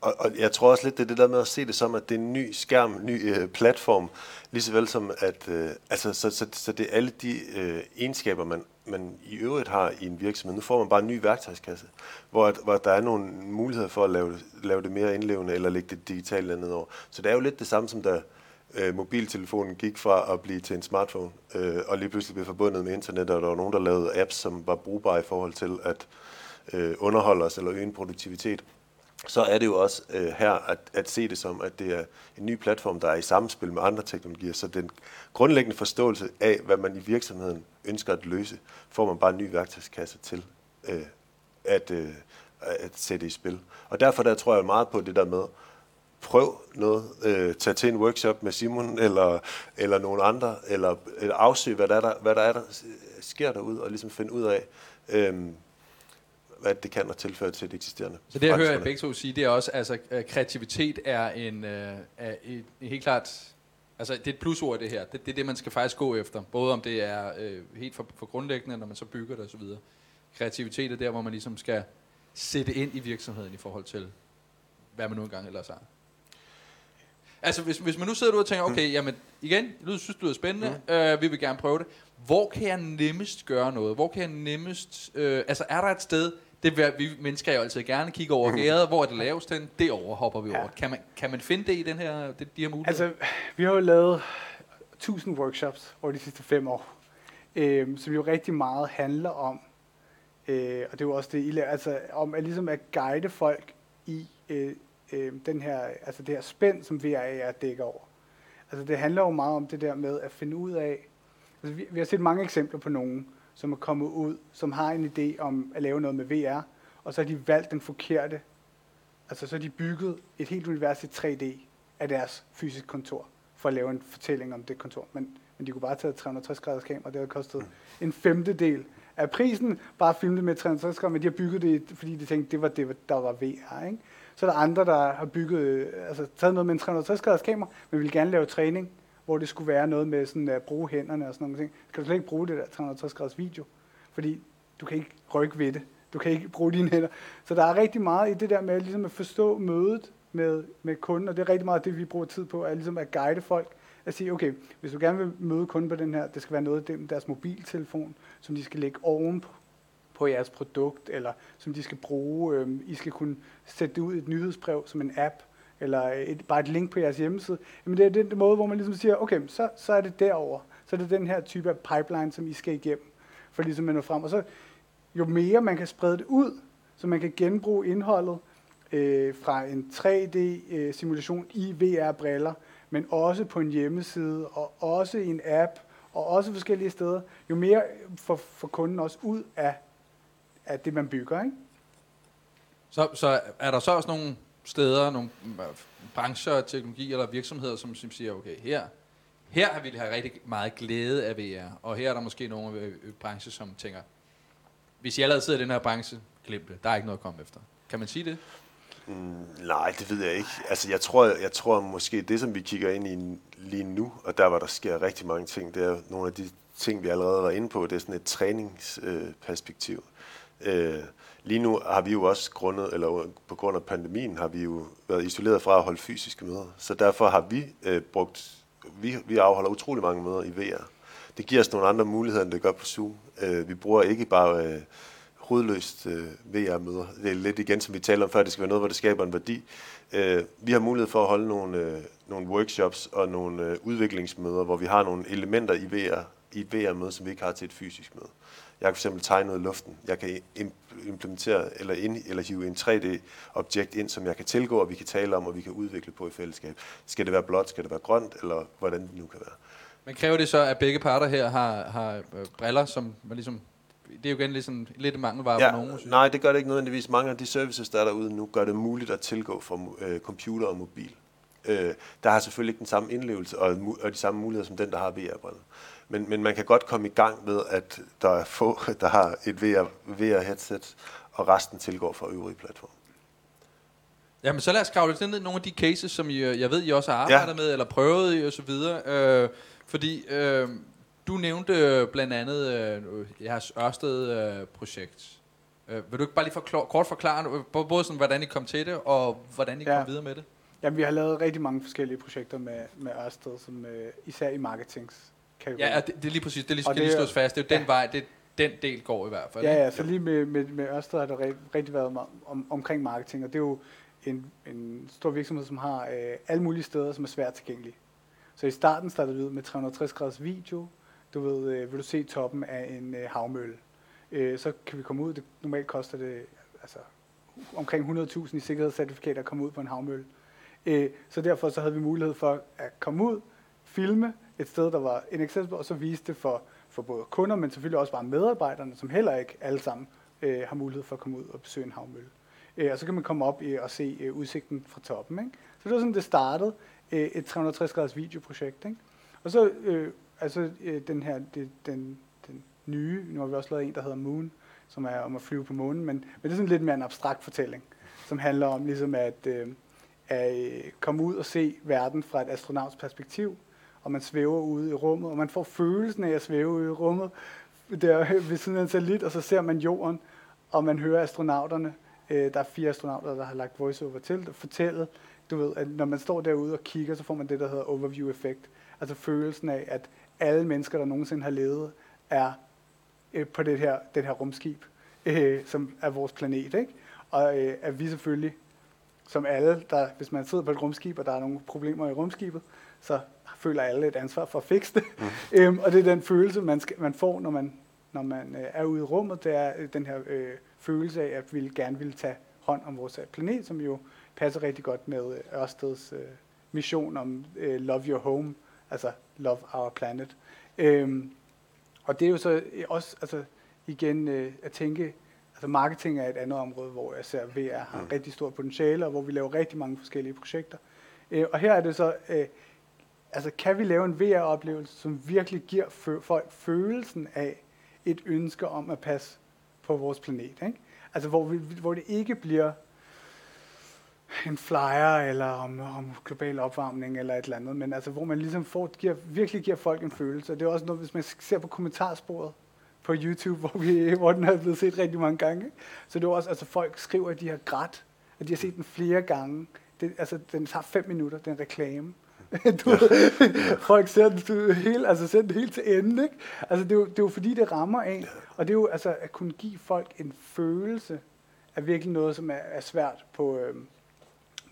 Og, og jeg tror også lidt, det er det der med at se det som, at det er en ny skærm, en ny øh, platform, lige så vel som at, øh, altså, så, så, så det er alle de øh, egenskaber, man, man i øvrigt har i en virksomhed. Nu får man bare en ny værktøjskasse, hvor, at, hvor der er nogle muligheder for at lave, lave det mere indlevende, eller lægge det digitalt andet over. Så det er jo lidt det samme, som der, øh, mobiltelefonen gik fra at blive til en smartphone, øh, og lige pludselig blev forbundet med internet, og der var nogen, der lavede apps, som var brugbare i forhold til at øh, underholde os eller øge en produktivitet så er det jo også øh, her at, at se det som, at det er en ny platform, der er i samspil med andre teknologier. Så den grundlæggende forståelse af, hvad man i virksomheden ønsker at løse, får man bare en ny værktøjskasse til øh, at, øh, at sætte i spil. Og derfor der tror jeg meget på det der med, prøv noget, øh, tag til en workshop med Simon eller, eller nogle andre, eller, eller afsøg, hvad der, er, der, hvad der er, der sker derude, og ligesom finde ud af, øh, hvad det kan og tilføre til det eksisterende. Så det, jeg hører forretningsmodel. begge to sige, det er også, altså øh, kreativitet er en, øh, er et, et helt klart, altså det er et plusord det her. Det, det er det, man skal faktisk gå efter. Både om det er øh, helt for, for grundlæggende, når man så bygger det osv. Kreativitet er der, hvor man ligesom skal sætte ind i virksomheden i forhold til, hvad man nu engang ellers har. Altså, hvis, hvis man nu sidder ud og tænker, okay, jamen, igen, jeg synes, det lyder spændende, mm. øh, vi vil gerne prøve det. Hvor kan jeg nemmest gøre noget? Hvor kan jeg nemmest... Øh, altså, er der et sted, det vil vi mennesker jo altid gerne kigge over gæret, hvor er det lavest hen? Det overhopper vi Ja. over. Kan man, kan man finde det i den her, det, de her muligheder? Altså, vi har jo lavet 1000 workshops over de sidste fem år, øh, som jo rigtig meget handler om, øh, og det er jo også det, I laver, altså om at, ligesom at guide folk i øh, øh, den her, altså det her spænd, som VRA dækker over. Altså det handler jo meget om det der med at finde ud af, altså vi, vi har set mange eksempler på nogen, som er kommet ud, som har en idé om at lave noget med VR, og så har de valgt den forkerte, altså så har de bygget et helt univers i 3D af deres fysiske kontor, for at lave en fortælling om det kontor. Men, men de kunne bare tage et 360 graders kamera, det havde kostet en femtedel af prisen, bare filme det med 360 grader, men de har bygget det, fordi de tænkte, det var det, der var VR. Ikke? Så er der andre, der har bygget, øh, altså taget noget med en 360 graders kamera, men vil gerne lave træning, hvor det skulle være noget med sådan at bruge hænderne og sådan noget. ting. Skal du slet ikke bruge det der 360 graders video, fordi du kan ikke rykke ved det. Du kan ikke bruge dine hænder. Så der er rigtig meget i det der med ligesom at forstå mødet med, med kunden, og det er rigtig meget det, vi bruger tid på, er ligesom at guide folk, at sige, okay, hvis du gerne vil møde kunden på den her, det skal være noget af deres mobiltelefon, som de skal lægge oven på, på jeres produkt, eller som de skal bruge. Øhm, I skal kunne sætte det ud i et nyhedsbrev som en app, eller et, bare et link på jeres hjemmeside. Jamen det er den måde, hvor man ligesom siger, okay, så, så er det derover. Så er det den her type af pipeline, som I skal igennem, for ligesom at nå frem. Og så jo mere man kan sprede det ud, så man kan genbruge indholdet øh, fra en 3D-simulation øh, i VR-briller, men også på en hjemmeside, og også i en app, og også forskellige steder, jo mere får, får kunden også ud af, af det, man bygger. Ikke? Så, så er der så også nogle steder, nogle øh, brancher, teknologi eller virksomheder, som, som siger, okay, her, her har vi have rigtig meget glæde af VR, og her er der måske nogle øh, øh, brancher, som tænker, hvis I allerede sidder i den her branche, glem det, der er ikke noget at komme efter. Kan man sige det? Mm, nej, det ved jeg ikke. Altså, jeg tror, jeg tror måske, det som vi kigger ind i lige nu, og der hvor der sker rigtig mange ting, det er nogle af de ting, vi allerede var inde på, det er sådan et træningsperspektiv. Øh, lige nu har vi jo også grundet, eller på grund af pandemien, har vi jo været isoleret fra at holde fysiske møder. Så derfor har vi øh, brugt, vi, vi afholder utrolig mange møder i VR. Det giver os nogle andre muligheder, end det gør på Zoom. Øh, vi bruger ikke bare øh, hovedløst øh, VR-møder. Det er lidt igen, som vi talte om før, det skal være noget, hvor det skaber en værdi. Øh, vi har mulighed for at holde nogle, øh, nogle workshops og nogle øh, udviklingsmøder, hvor vi har nogle elementer i VR, i et VR-møde, som vi ikke har til et fysisk møde. Jeg kan fx tegne noget i luften. Jeg kan implementere eller, ind, eller hive en 3D-objekt ind, som jeg kan tilgå, og vi kan tale om, og vi kan udvikle på i fællesskab. Skal det være blåt, skal det være grønt, eller hvordan det nu kan være. Men kræver det så, at begge parter her har, har øh, briller, som man ligesom det er jo igen ligesom lidt mangelvare ja, for nogen. Nej, det gør det ikke nødvendigvis. Mange af de services, der er derude nu, gør det muligt at tilgå for øh, computer og mobil. Øh, der har selvfølgelig ikke den samme indlevelse og, og de samme muligheder som den, der har VR-briller. Men, men man kan godt komme i gang med, at der er få, der har et VR, VR-headset, og resten tilgår fra øvrige platforme. Jamen, så lad os kravle lidt ned i nogle af de cases, som I, øh, jeg ved, I også har arbejdet ja. med, eller prøvet i, og så videre. Øh, fordi øh, du nævnte øh, blandt andet øh, jeres Ørsted-projekt. Øh, øh, vil du ikke bare lige forklare, kort forklare, både sådan, hvordan I kom til det, og hvordan I ja. kom videre med det? Jamen, vi har lavet rigtig mange forskellige projekter med, med Ørsted, som, øh, især i marketings Ja, det, det er lige præcis, det lige, skal det, lige slås fast. Det er jo ja. den vej, det, den del går i hvert fald. Ja, ja, så lige med, med, med Ørsted har der rigtig været om, om, omkring marketing, og det er jo en, en stor virksomhed, som har øh, alle mulige steder, som er svært tilgængelige. Så i starten startede vi ud med 360 graders video. Du ved, øh, vil du se toppen af en øh, havmølle. Øh, så kan vi komme ud. Det, normalt koster det altså, omkring 100.000 i sikkerhedscertifikater at komme ud på en havmølle. Øh, så derfor så havde vi mulighed for at komme ud, filme et sted, der var inaccessible, og så vise det for, for både kunder, men selvfølgelig også bare medarbejderne, som heller ikke alle sammen øh, har mulighed for at komme ud og besøge en havmølle. Øh, og så kan man komme op og se øh, udsigten fra toppen. Ikke? Så det var sådan, det startede, øh, et 360 graders videoprojekt. Ikke? Og så øh, altså, øh, den her, det, den, den nye, nu har vi også lavet en, der hedder Moon, som er om at flyve på månen, men, men det er sådan lidt mere en abstrakt fortælling, som handler om ligesom at, øh, at øh, komme ud og se verden fra et astronauts perspektiv, og man svæver ude i rummet, og man får følelsen af at svæve ude i rummet, der ved siden af en satellit, og så ser man jorden, og man hører astronauterne. Øh, der er fire astronauter, der har lagt voiceover til, der fortæller, du ved, at når man står derude og kigger, så får man det, der hedder overview-effekt. Altså følelsen af, at alle mennesker, der nogensinde har levet, er øh, på det her, det her rumskib, øh, som er vores planet. Ikke? Og øh, at vi selvfølgelig, som alle, der, hvis man sidder på et rumskib, og der er nogle problemer i rumskibet, så føler alle et ansvar for at fikse det. Mm. øhm, og det er den følelse, man, skal, man får, når man, når man øh, er ude i rummet. Det er øh, den her øh, følelse af, at vi gerne vil tage hånd om vores planet, som jo passer rigtig godt med øh, Ørsteds øh, mission om øh, Love Your Home, altså Love Our Planet. Øhm, og det er jo så også altså, igen øh, at tænke, altså marketing er et andet område, hvor jeg ser VR har mm. rigtig stort potentiale, og hvor vi laver rigtig mange forskellige projekter. Øh, og her er det så, øh, altså kan vi lave en VR-oplevelse, som virkelig giver folk følelsen af et ønske om at passe på vores planet. Ikke? Altså hvor, vi, hvor det ikke bliver en flyer eller om, om global opvarmning eller et eller andet, men altså hvor man ligesom får, giver, virkelig giver folk en følelse. Og det er også noget, hvis man ser på kommentarsporet på YouTube, hvor, vi, hvor den er blevet set rigtig mange gange. Så det er også, altså folk skriver, at de har grædt, at de har set den flere gange. det, altså, den tager fem minutter, den reklame. du, folk ser den du, helt, altså, ser den helt til ende, ikke? Altså, det er, jo, det er jo fordi, det rammer en. Og det er jo altså, at kunne give folk en følelse af virkelig noget, som er, er svært på, øh,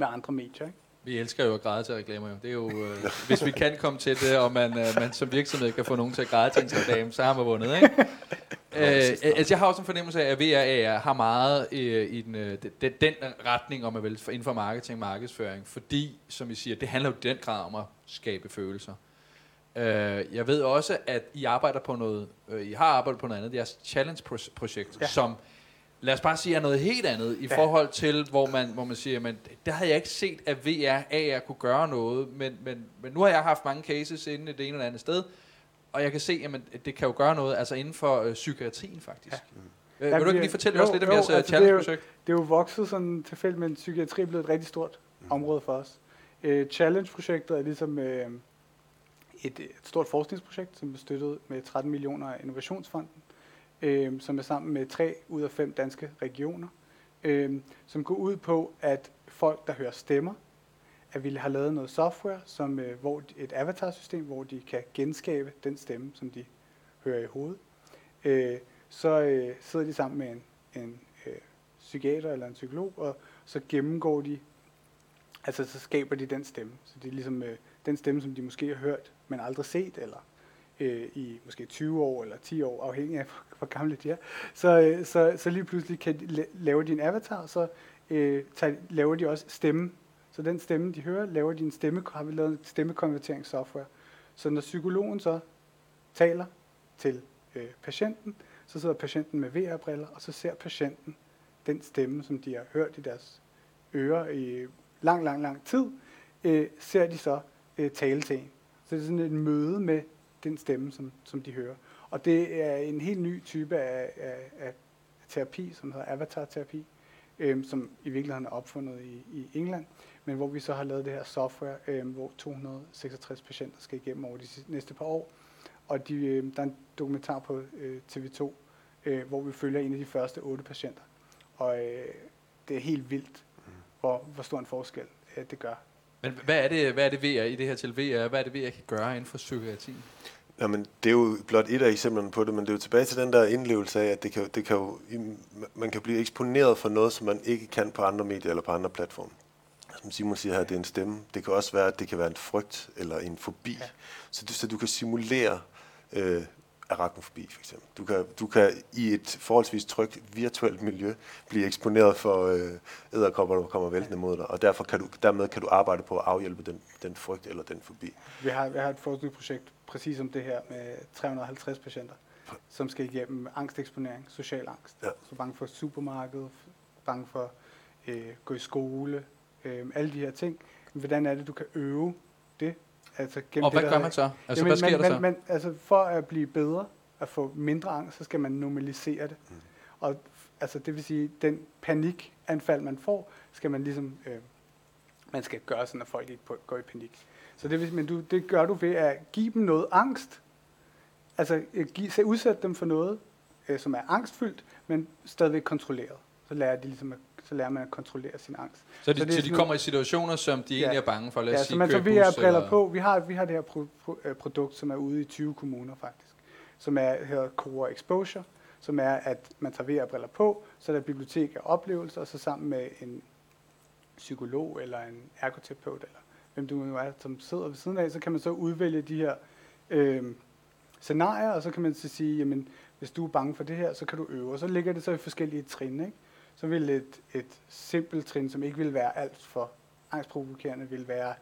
med andre medier, ikke? Vi elsker jo at græde til reklamer. Jo. Det er jo, øh, hvis vi kan komme til det, og man, øh, man som virksomhed kan få nogen til at græde til en reklame, så har man vundet. Ikke? øh, altså, jeg har også en fornemmelse af, at VRA har meget øh, i den, øh, den, den retning om at vel inden for marketing og markedsføring, fordi, som I siger, det handler jo i den grad om at skabe følelser. Øh, jeg ved også, at I arbejder på noget, øh, I har arbejdet på noget andet, det er challenge-projekt, ja. som lad os bare sige, er noget helt andet i ja. forhold til, hvor man, hvor man siger, men der havde jeg ikke set, at VR, AR kunne gøre noget, men, men, men nu har jeg haft mange cases inde i det ene eller andet sted, og jeg kan se, at det kan jo gøre noget, altså inden for øh, psykiatrien faktisk. Ja. Øh, vil du ikke lige fortælle jo, os lidt om jeres øh, altså challenge-projekt? Det er jo vokset sådan tilfældigt, men psykiatri er blevet et rigtig stort mm. område for os. Uh, challenge-projektet er ligesom uh, et, et stort forskningsprojekt, som er støttet med 13 millioner af Innovationsfonden øh, som er sammen med tre ud af fem danske regioner, øh, som går ud på, at folk, der hører stemmer, at vi har lavet noget software, som, øh, hvor et avatarsystem, hvor de kan genskabe den stemme, som de hører i hovedet. Øh, så øh, sidder de sammen med en, en øh, psykiater eller en psykolog, og så gennemgår de, altså så skaber de den stemme. Så det er ligesom øh, den stemme, som de måske har hørt, men aldrig set, eller øh, i måske 20 år eller 10 år, afhængig af hvor gamle de er, så, øh, så, så lige pludselig kan de lave din avatar, så øh, tager, laver de også stemme. Så den stemme, de hører, laver de en stemme, har vi lavet en stemmekonverteringssoftware. Så når psykologen så taler til øh, patienten, så sidder patienten med VR-briller, og så ser patienten den stemme, som de har hørt i deres ører i lang, lang, lang tid, øh, ser de så øh, tale til en. Så det er sådan et møde med den stemme, som, som de hører. Og det er en helt ny type af, af, af terapi, som hedder avatar-terapi, øhm, som i virkeligheden er opfundet i, i England, men hvor vi så har lavet det her software, øhm, hvor 266 patienter skal igennem over de næste par år. Og de, øhm, der er en dokumentar på øh, TV2, øh, hvor vi følger en af de første otte patienter. Og øh, det er helt vildt, hvor, hvor stor en forskel øh, det gør. Men hvad er det, hvad er det VR i det her til VR? Hvad er det VR kan gøre inden for psykiatrien? Jamen, det er jo blot et af eksemplerne på det, men det er jo tilbage til den der indlevelse af, at det kan, det kan jo, man kan blive eksponeret for noget, som man ikke kan på andre medier eller på andre platforme. Som Simon siger her, det er en stemme. Det kan også være, at det kan være en frygt eller en fobi. Ja. Så, du, så du kan simulere øh, arachnofobi for eksempel. Du kan, du kan i et forholdsvis trygt virtuelt miljø blive eksponeret for øh, æderkopper, der kommer væltende mod dig, og derfor kan du, dermed kan du arbejde på at afhjælpe den, den frygt eller den fobi. Vi har, vi har et forskningsprojekt præcis om det her med 350 patienter, som skal igennem angsteksponering, social angst. Ja. Så bange for supermarkedet, bange for øh, gå i skole, øh, alle de her ting. Hvordan er det, du kan øve det Altså, og hvad gør man så? Altså, jamen, hvad sker man, der så? Man, altså, for at blive bedre, at få mindre angst, så skal man normalisere det. Mm. Og altså, det vil sige, den panikanfald, man får, skal man ligesom, øh, man skal gøre sådan, at folk ikke går i panik. Så det, vil, men du, det gør du ved at give dem noget angst, altså øh, give, udsætte dem for noget, øh, som er angstfyldt, men stadigvæk kontrolleret. Så lærer de ligesom at så lærer man at kontrollere sin angst. Så de, så, det så de kommer i situationer, som de ja, egentlig er bange for? Lad os ja, sige, så man så vi er briller på. Vi har, vi har det her pro, pro, øh, produkt, som er ude i 20 kommuner faktisk, som er, hedder Core Exposure, som er, at man tager VR-briller på, så er der bibliotek af oplevelser, og så sammen med en psykolog eller en ergoterapeut, eller hvem du nu er, som sidder ved siden af, så kan man så udvælge de her øh, scenarier, og så kan man så sige, jamen, hvis du er bange for det her, så kan du øve. Og så ligger det så i forskellige trin, ikke? Så vil et, et simpelt trin, som ikke vil være alt for angstprovokerende, vil være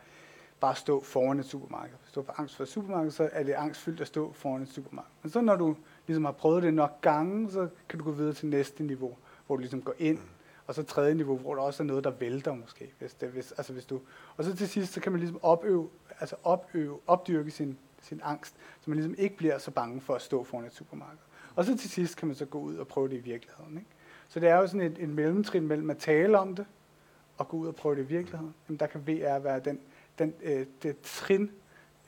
bare stå foran et supermarked. Hvis du har angst for et supermarked, så er det angstfyldt at stå foran et supermarked. Men så når du ligesom har prøvet det nok gange, så kan du gå videre til næste niveau, hvor du ligesom går ind, og så tredje niveau, hvor der også er noget, der vælter måske. Hvis det, hvis, altså hvis du, og så til sidst, så kan man ligesom opøve, altså opøve, opdyrke sin, sin angst, så man ligesom ikke bliver så bange for at stå foran et supermarked. Og så til sidst kan man så gå ud og prøve det i virkeligheden. Ikke? Så det er jo sådan et, et mellemtrin mellem at tale om det, og gå ud og prøve det i virkeligheden. Jamen, der kan VR være den, den, øh, det trin,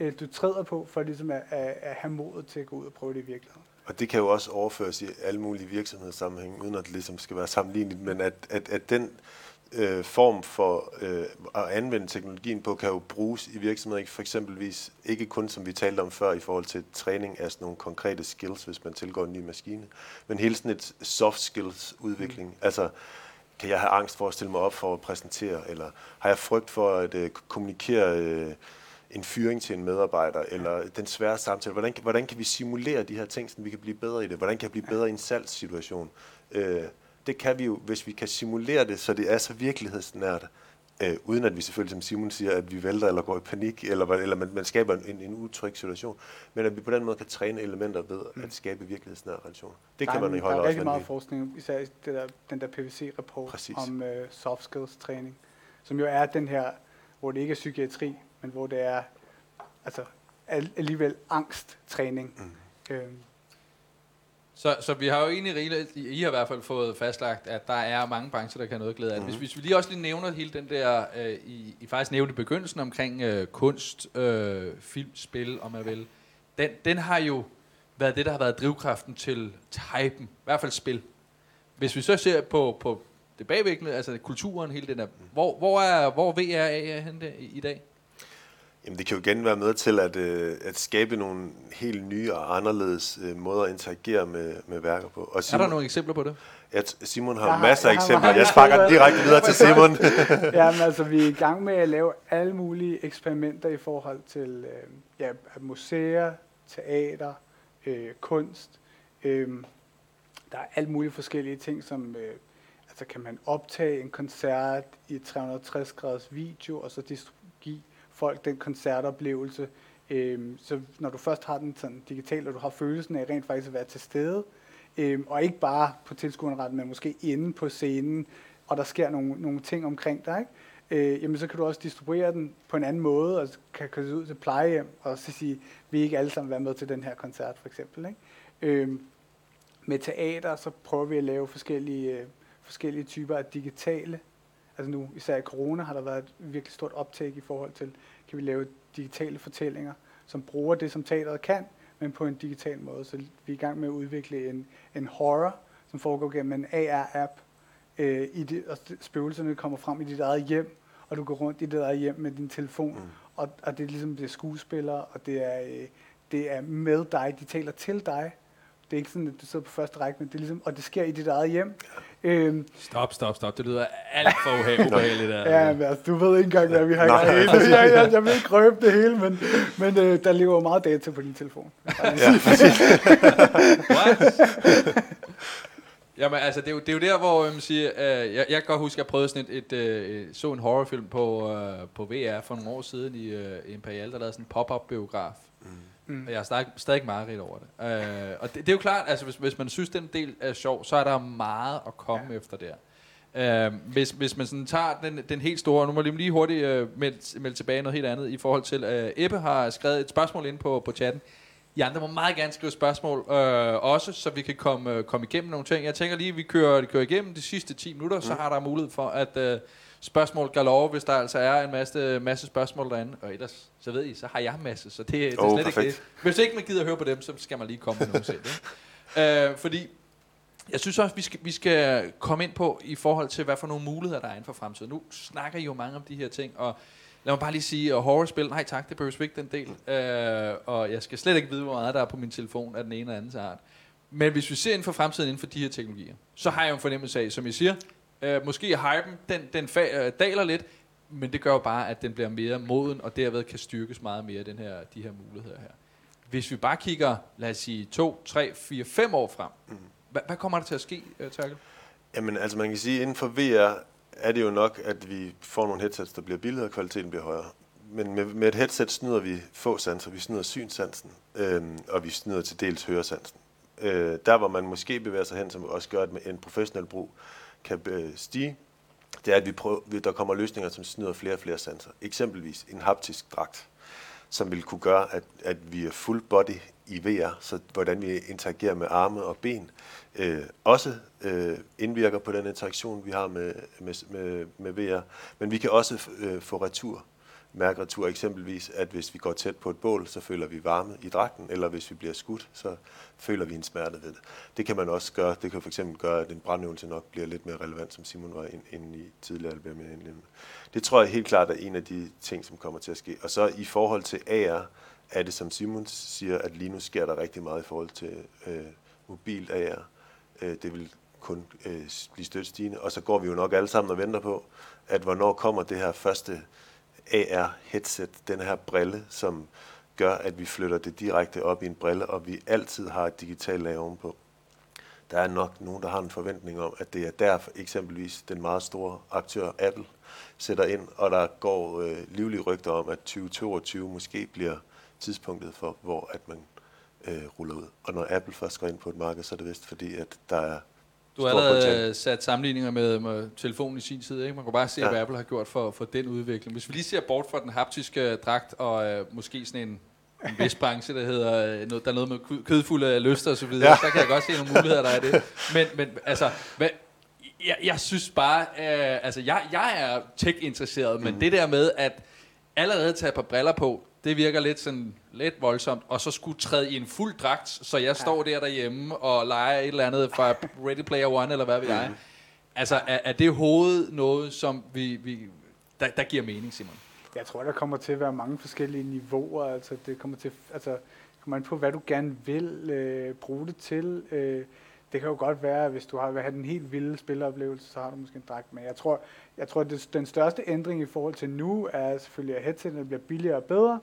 øh, du træder på, for ligesom at, at, at have modet til at gå ud og prøve det i virkeligheden. Og det kan jo også overføres i alle mulige virksomhedssammenhænge, uden at det ligesom skal være sammenlignet, men at, at, at den øh, form for øh, at anvende teknologien på, kan jo bruges i virksomheder, ikke? for eksempelvis ikke kun som vi talte om før i forhold til træning af sådan nogle konkrete skills, hvis man tilgår en ny maskine, men hele sådan et soft skills udvikling. Mm. Altså, kan jeg have angst for at stille mig op for at præsentere, eller har jeg frygt for at øh, kommunikere øh, en fyring til en medarbejder, eller den svære samtale. Hvordan, hvordan kan vi simulere de her ting, så vi kan blive bedre i det? Hvordan kan jeg blive bedre i en salgssituation? Øh, det kan vi jo, hvis vi kan simulere det, så det er så virkelighedsnært, øh, uden at vi selvfølgelig, som Simon siger, at vi vælter eller går i panik, eller, eller man, man skaber en, en utryg situation, men at vi på den måde kan træne elementer ved at mm. skabe virkelighedsnære relationer. Det der kan man i højere Der er rigtig meget forskning, især i det der, den der PVC-rapport om øh, soft skills træning, som jo er den her, hvor det ikke er psykiatri, men hvor det er altså alligevel angsttræning. Mm. Øhm. Så, så vi har jo egentlig rigeligt, I har i hvert fald fået fastlagt, at der er mange brancher, der kan noget glæde af. Mm. Hvis, hvis vi lige også lige nævner hele den der, øh, I, I faktisk nævnte i begyndelsen omkring øh, kunst, øh, film, spil, om man vil, den, den har jo været det, der har været drivkraften til, til hypen, i hvert fald spil. Hvis vi så ser på, på det bagvæggende, altså kulturen, hele den der, hvor, hvor er hvor VR er henne i dag? Jamen, det kan jo igen være med til at, øh, at skabe nogle helt nye og anderledes øh, måder at interagere med, med værker på. Og Simon, er der nogle eksempler på det? Ja, Simon har, har masser af eksempler. Jeg, jeg sparker direkte videre til Simon. ja, men altså, vi er i gang med at lave alle mulige eksperimenter i forhold til øh, ja, museer, teater, øh, kunst. Øh, der er alt mulige forskellige ting, som... Øh, altså kan man optage en koncert i 360 graders video, og så give folk den koncertoplevelse. Øhm, så når du først har den sådan digitalt, og du har følelsen af rent faktisk at være til stede, øhm, og ikke bare på tilskuerretten, men måske inde på scenen, og der sker nogle, nogle ting omkring dig, ikke? Øh, jamen så kan du også distribuere den på en anden måde, og kan køre ud til plejehjem, og så sige, vi ikke alle sammen være med til den her koncert, for eksempel. Ikke? Øh, med teater, så prøver vi at lave forskellige, øh, forskellige typer af digitale altså nu især i corona har der været et virkelig stort optag i forhold til, kan vi lave digitale fortællinger, som bruger det, som teateret kan, men på en digital måde. Så vi er i gang med at udvikle en, en horror, som foregår gennem en AR-app, øh, i det, og spøgelserne kommer frem i dit eget hjem, og du går rundt i dit eget hjem med din telefon, mm. og, og det er ligesom det er skuespillere, og det er, øh, det er med dig, de taler til dig, det er ikke sådan, at du sidder på første række, men det er ligesom, og det sker i dit eget hjem. Øhm, stop, stop, stop. Det lyder alt for ubehageligt. ja, men altså, du ved ikke engang, hvad vi har gang i. Jeg, jeg, jeg vil ikke røbe det hele, men, men øh, der lever meget data på din telefon. ja, Jamen altså, det er, jo, det er jo der, hvor man siger, øh, jeg, jeg kan godt huske, at jeg prøvede sådan et, et, et, så en horrorfilm på, øh, på VR for nogle år siden i, øh, Imperial, der lavede sådan en pop-up biograf. Mm Mm. Og jeg er stadig, stadig meget over det. Øh, og det, det er jo klart, altså hvis, hvis man synes, den del er sjov, så er der meget at komme ja. efter der. Øh, hvis, hvis man sådan tager den, den helt store, nu må jeg lige hurtigt øh, melde, melde tilbage noget helt andet i forhold til, øh, Ebbe har skrevet et spørgsmål ind på, på chatten. I andre må meget gerne skrive spørgsmål øh, også, så vi kan komme, øh, komme igennem nogle ting. Jeg tænker lige, at vi kører, kører igennem de sidste 10 minutter, mm. så har der mulighed for at... Øh, spørgsmål galore, hvis der altså er en masse, masse spørgsmål derinde. Og ellers, så ved I, så har jeg en masse, så det, det er oh, slet perfekt. ikke det. Hvis ikke man gider at høre på dem, så skal man lige komme med nogle selv. Ikke? Øh, fordi jeg synes også, vi skal, vi skal komme ind på i forhold til, hvad for nogle muligheder der er inden for fremtiden. Nu snakker I jo mange om de her ting, og lad mig bare lige sige, at horrorspil, nej tak, det behøver ikke den del. Øh, og jeg skal slet ikke vide, hvor meget der er på min telefon af den ene eller anden art. Men hvis vi ser inden for fremtiden inden for de her teknologier, så har jeg jo en fornemmelse af, som I siger, Øh, måske hypen, den, den fa- øh, daler lidt, men det gør jo bare, at den bliver mere moden, og derved kan styrkes meget mere, den her, de her muligheder her. Hvis vi bare kigger, lad os sige, to, tre, fire, fem år frem, mm. hvad, hvad kommer der til at ske, øh, Terkel? Jamen, altså man kan sige, inden for VR er det jo nok, at vi får nogle headsets, der bliver billigere, og kvaliteten bliver højere. Men med, med et headset snyder vi få sanser. Vi snyder synsansen, øhm, og vi snyder til dels høresansen. Øh, der, hvor man måske bevæger sig hen, som også gør, at en professionel brug kan øh, stige, det er, at vi prøver, der kommer løsninger, som snyder flere og flere sanser. Eksempelvis en haptisk dragt, som vil kunne gøre, at, at vi er full body i VR, så hvordan vi interagerer med arme og ben, øh, også øh, indvirker på den interaktion, vi har med, med, med, med VR. Men vi kan også øh, få retur mærkretur eksempelvis, at hvis vi går tæt på et bål, så føler vi varme i dragten, eller hvis vi bliver skudt, så føler vi en smerte ved det. Det kan man også gøre. Det kan for eksempel gøre, at en brandøvelse nok bliver lidt mere relevant, som Simon var inde i tidligere, eller mere indlemmende. Det tror jeg helt klart er en af de ting, som kommer til at ske. Og så i forhold til AR, er det som Simon siger, at lige nu sker der rigtig meget i forhold til øh, mobil AR. Øh, det vil kun øh, blive stødt stigende. Og så går vi jo nok alle sammen og venter på, at hvornår kommer det her første AR-headset, den her brille, som gør, at vi flytter det direkte op i en brille, og vi altid har et digitalt lag ovenpå. Der er nok nogen, der har en forventning om, at det er der eksempelvis den meget store aktør Apple sætter ind, og der går øh, livlige rygter om, at 2022 måske bliver tidspunktet for, hvor at man øh, ruller ud. Og når Apple først går ind på et marked, så er det vist fordi, at der er du har allerede sat sammenligninger med, med telefonen i sin tid. Ikke? Man kan bare se, ja. hvad Apple har gjort for, for den udvikling. Hvis vi lige ser bort fra den haptiske dragt og øh, måske sådan en, en vis branche, der hedder øh, noget, der er noget med kødfulde lyster osv., ja. så kan jeg godt se nogle muligheder, der er det. Men, men altså, hvad, jeg, jeg synes bare, øh, altså jeg, jeg er tech-interesseret, mm. men det der med at allerede tage et par briller på, det virker lidt sådan lidt voldsomt, og så skulle træde i en fuld dragt, så jeg står der derhjemme og leger et eller andet fra Ready Player One, eller hvad ved jeg. Altså, er, er det hovedet noget, som vi, vi der, der giver mening, Simon? Jeg tror, der kommer til at være mange forskellige niveauer. Altså, det kommer til, altså, kommer an på, hvad du gerne vil øh, bruge det til. Øh, det kan jo godt være, at hvis du har vil have den helt vilde spilleoplevelse, så har du måske en dragt med. Jeg tror, jeg tror at det, den største ændring i forhold til nu er selvfølgelig, at headsetet bliver billigere og bedre,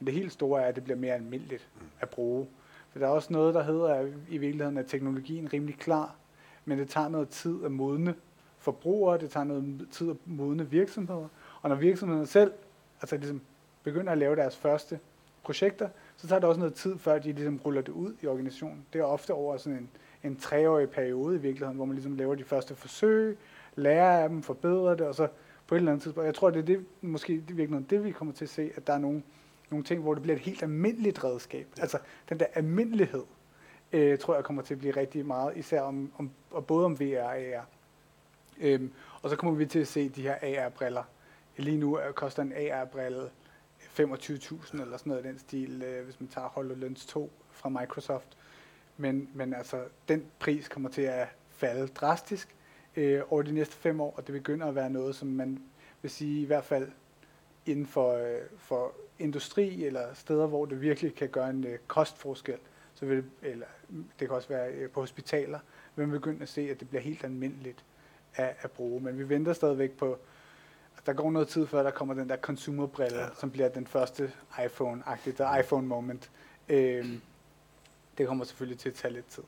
men det helt store er, at det bliver mere almindeligt at bruge. For der er også noget, der hedder at i virkeligheden, at teknologien rimelig klar, men det tager noget tid at modne forbrugere, det tager noget tid at modne virksomheder, og når virksomhederne selv altså ligesom begynder at lave deres første projekter, så tager det også noget tid, før de ligesom ruller det ud i organisationen. Det er ofte over sådan en, en treårig periode i virkeligheden, hvor man ligesom laver de første forsøg, lærer af dem, forbedrer det, og så på et eller andet tidspunkt, jeg tror, det er det, måske det virkeligheden, det vi kommer til at se, at der er nogle, nogle ting, hvor det bliver et helt almindeligt redskab. Altså den der almindelighed, øh, tror jeg kommer til at blive rigtig meget, især om, om og både om VR og AR. Øhm, og så kommer vi til at se de her AR-briller. Lige nu koster en AR-brille 25.000 eller sådan noget den stil, øh, hvis man tager HoloLens 2 fra Microsoft. Men, men altså, den pris kommer til at falde drastisk øh, over de næste fem år, og det begynder at være noget, som man vil sige i hvert fald inden for, øh, for industri eller steder, hvor det virkelig kan gøre en øh, kostforskel. Så vil det, eller det kan også være øh, på hospitaler, vil man begynde at se, at det bliver helt almindeligt at, at bruge. Men vi venter stadigvæk på, der går noget tid før, der kommer den der consumerbrille, ja. som bliver den første iPhone-agtige, der iPhone moment. Øh, det kommer selvfølgelig til at tage lidt tid.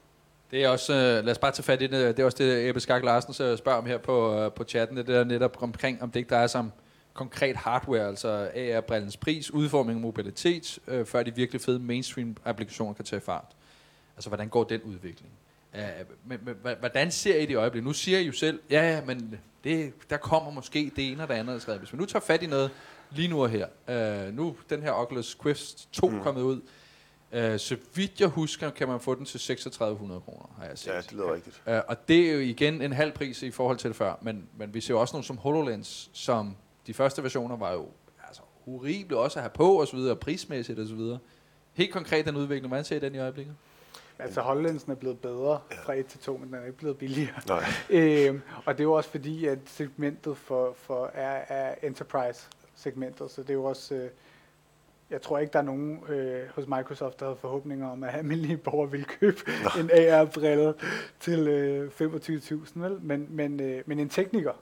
Det er også, øh, lad os bare tage fat i det, det er også det, Ebbe Skak Larsen spørger om her på, øh, på chatten, det der netop omkring, om det ikke drejer sig om konkret hardware, altså AR-brillens pris, udformning og mobilitet, øh, før de virkelig fede mainstream-applikationer kan tage fart. Altså, hvordan går den udvikling? Uh, men, men, hvordan ser I det i øjeblikket? Nu siger I jo selv, ja, ja, men det, der kommer måske det ene og det andet. Hvis vi nu tager fat i noget lige nu og her, uh, nu den her Oculus Quest 2 mm. kommet ud, Uh, så vidt jeg husker, kan man få den til 3600 kroner, har jeg set. Ja, det lyder rigtigt. Uh, og det er jo igen en halv pris i forhold til det før, men, men vi ser jo også nogle som HoloLens, som de første versioner var jo altså, horrible også at have på og så videre, prismæssigt og så videre. Helt konkret den udvikling, hvordan ser I den i øjeblikket? Altså HoloLensen er blevet bedre fra 1 til 2, men den er ikke blevet billigere. Nej. øhm, og det er jo også fordi, at segmentet for, for er, er enterprise-segmentet, så det er jo også... Øh, jeg tror ikke, der er nogen øh, hos Microsoft, der havde forhåbninger om, at almindelige borgere ville købe Nå. en AR-brille til øh, 25.000, vel? Men, men, øh, men en tekniker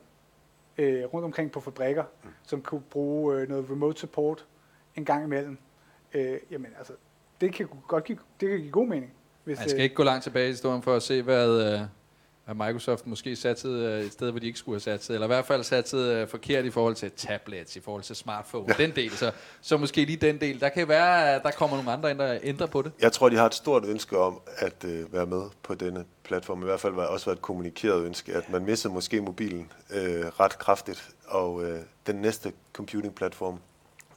øh, rundt omkring på fabrikker, mm. som kunne bruge øh, noget remote support en gang imellem, øh, jamen altså, det kan godt give, det kan give god mening. Hvis, Man skal øh, ikke gå langt tilbage i historien for at se, hvad, øh, at Microsoft måske satsede øh, et sted, hvor de ikke skulle have satset, eller i hvert fald satsede øh, forkert i forhold til tablets, i forhold til smartphone, ja. den del. Så, så måske lige den del. Der kan være, at der kommer nogle andre, der ændrer på det. Jeg tror, de har et stort ønske om at øh, være med på denne platform. I hvert fald var også været et kommunikeret ønske, at man misser måske mobilen øh, ret kraftigt, og øh, den næste computing-platform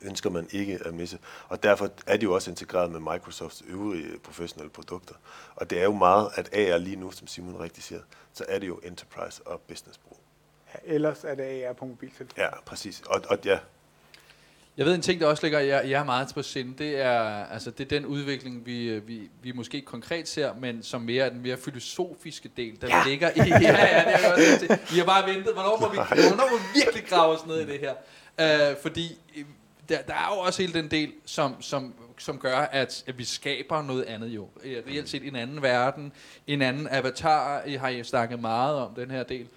ønsker man ikke at misse. Og derfor er de jo også integreret med Microsofts øvrige professionelle produkter. Og det er jo meget, at AR lige nu, som Simon rigtig siger, så er det jo enterprise og business brug. Ja, ellers er det AR på mobiltelefon. Ja, præcis. Og, og ja, Jeg ved en ting, der også ligger jeg, jeg er meget på sind, det er, altså, det er den udvikling, vi, vi, vi måske ikke konkret ser, men som mere er den mere filosofiske del, der ja. ligger i... Ja, ja, det er også. Vi har bare ventet, hvornår må vi, hvornår må vi virkelig grave os ned i det her? Uh, fordi øh, der, der er jo også hele den del, som, som, som gør, at, at vi skaber noget andet jo. Reelt set en anden verden, en anden avatar, I har I snakket meget om den her del.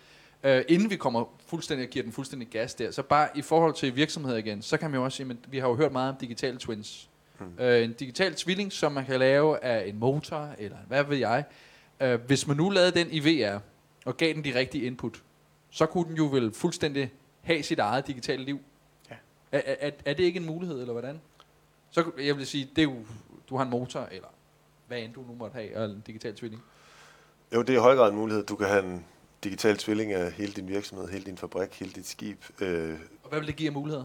Uh, inden vi kommer fuldstændig og giver den fuldstændig gas der, så bare i forhold til virksomheder igen, så kan man jo også sige, at vi har jo hørt meget om digitale twins. Mm. Uh, en digital tvilling, som man kan lave af en motor, eller hvad ved jeg. Uh, hvis man nu lavede den i VR, og gav den de rigtige input, så kunne den jo vel fuldstændig have sit eget digitale liv. Er, er, er det ikke en mulighed, eller hvordan? Så jeg vil sige, det er jo, du har en motor, eller hvad end du nu måtte have, eller en digital tvilling. Jo, det er i høj grad en mulighed. Du kan have en digital tvilling af hele din virksomhed, hele din fabrik, hele dit skib. Øh, og hvad vil det give af muligheder?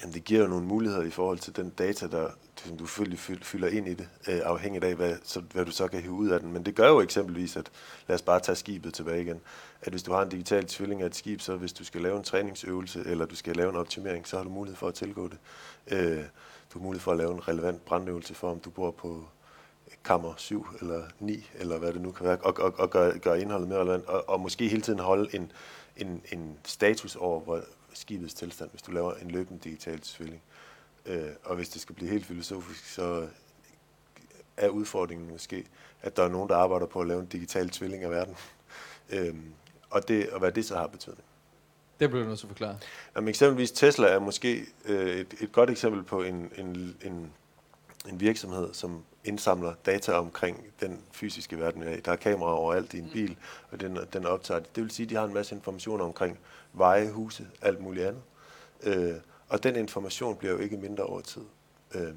Jamen, det giver jo nogle muligheder i forhold til den data, der, som du selvfølgelig fylder ind i det, øh, afhængigt af, hvad, så, hvad du så kan hive ud af den. Men det gør jo eksempelvis, at lad os bare tage skibet tilbage igen, at hvis du har en digital tvilling af et skib, så hvis du skal lave en træningsøvelse, eller du skal lave en optimering, så har du mulighed for at tilgå det. Øh, du har mulighed for at lave en relevant brandøvelse for, om du bor på kammer 7 eller 9, eller hvad det nu kan være, og, og, og gøre, gøre indholdet mere relevant, og, og måske hele tiden holde en, en, en status over hvor skibets tilstand, hvis du laver en løbende digital tvilling. Øh, og hvis det skal blive helt filosofisk, så er udfordringen måske, at der er nogen, der arbejder på at lave en digital tvilling af verden. øh, og, det, og hvad det så har betydning. Det bliver du nødt til at forklare. Jamen, eksempelvis Tesla er måske øh, et, et godt eksempel på en, en, en, en virksomhed, som indsamler data omkring den fysiske verden. Der er kameraer overalt i en mm. bil, og den, den optager det. Det vil sige, at de har en masse information omkring veje, huse, alt muligt andet. Øh, og den information bliver jo ikke mindre over tid. Øh,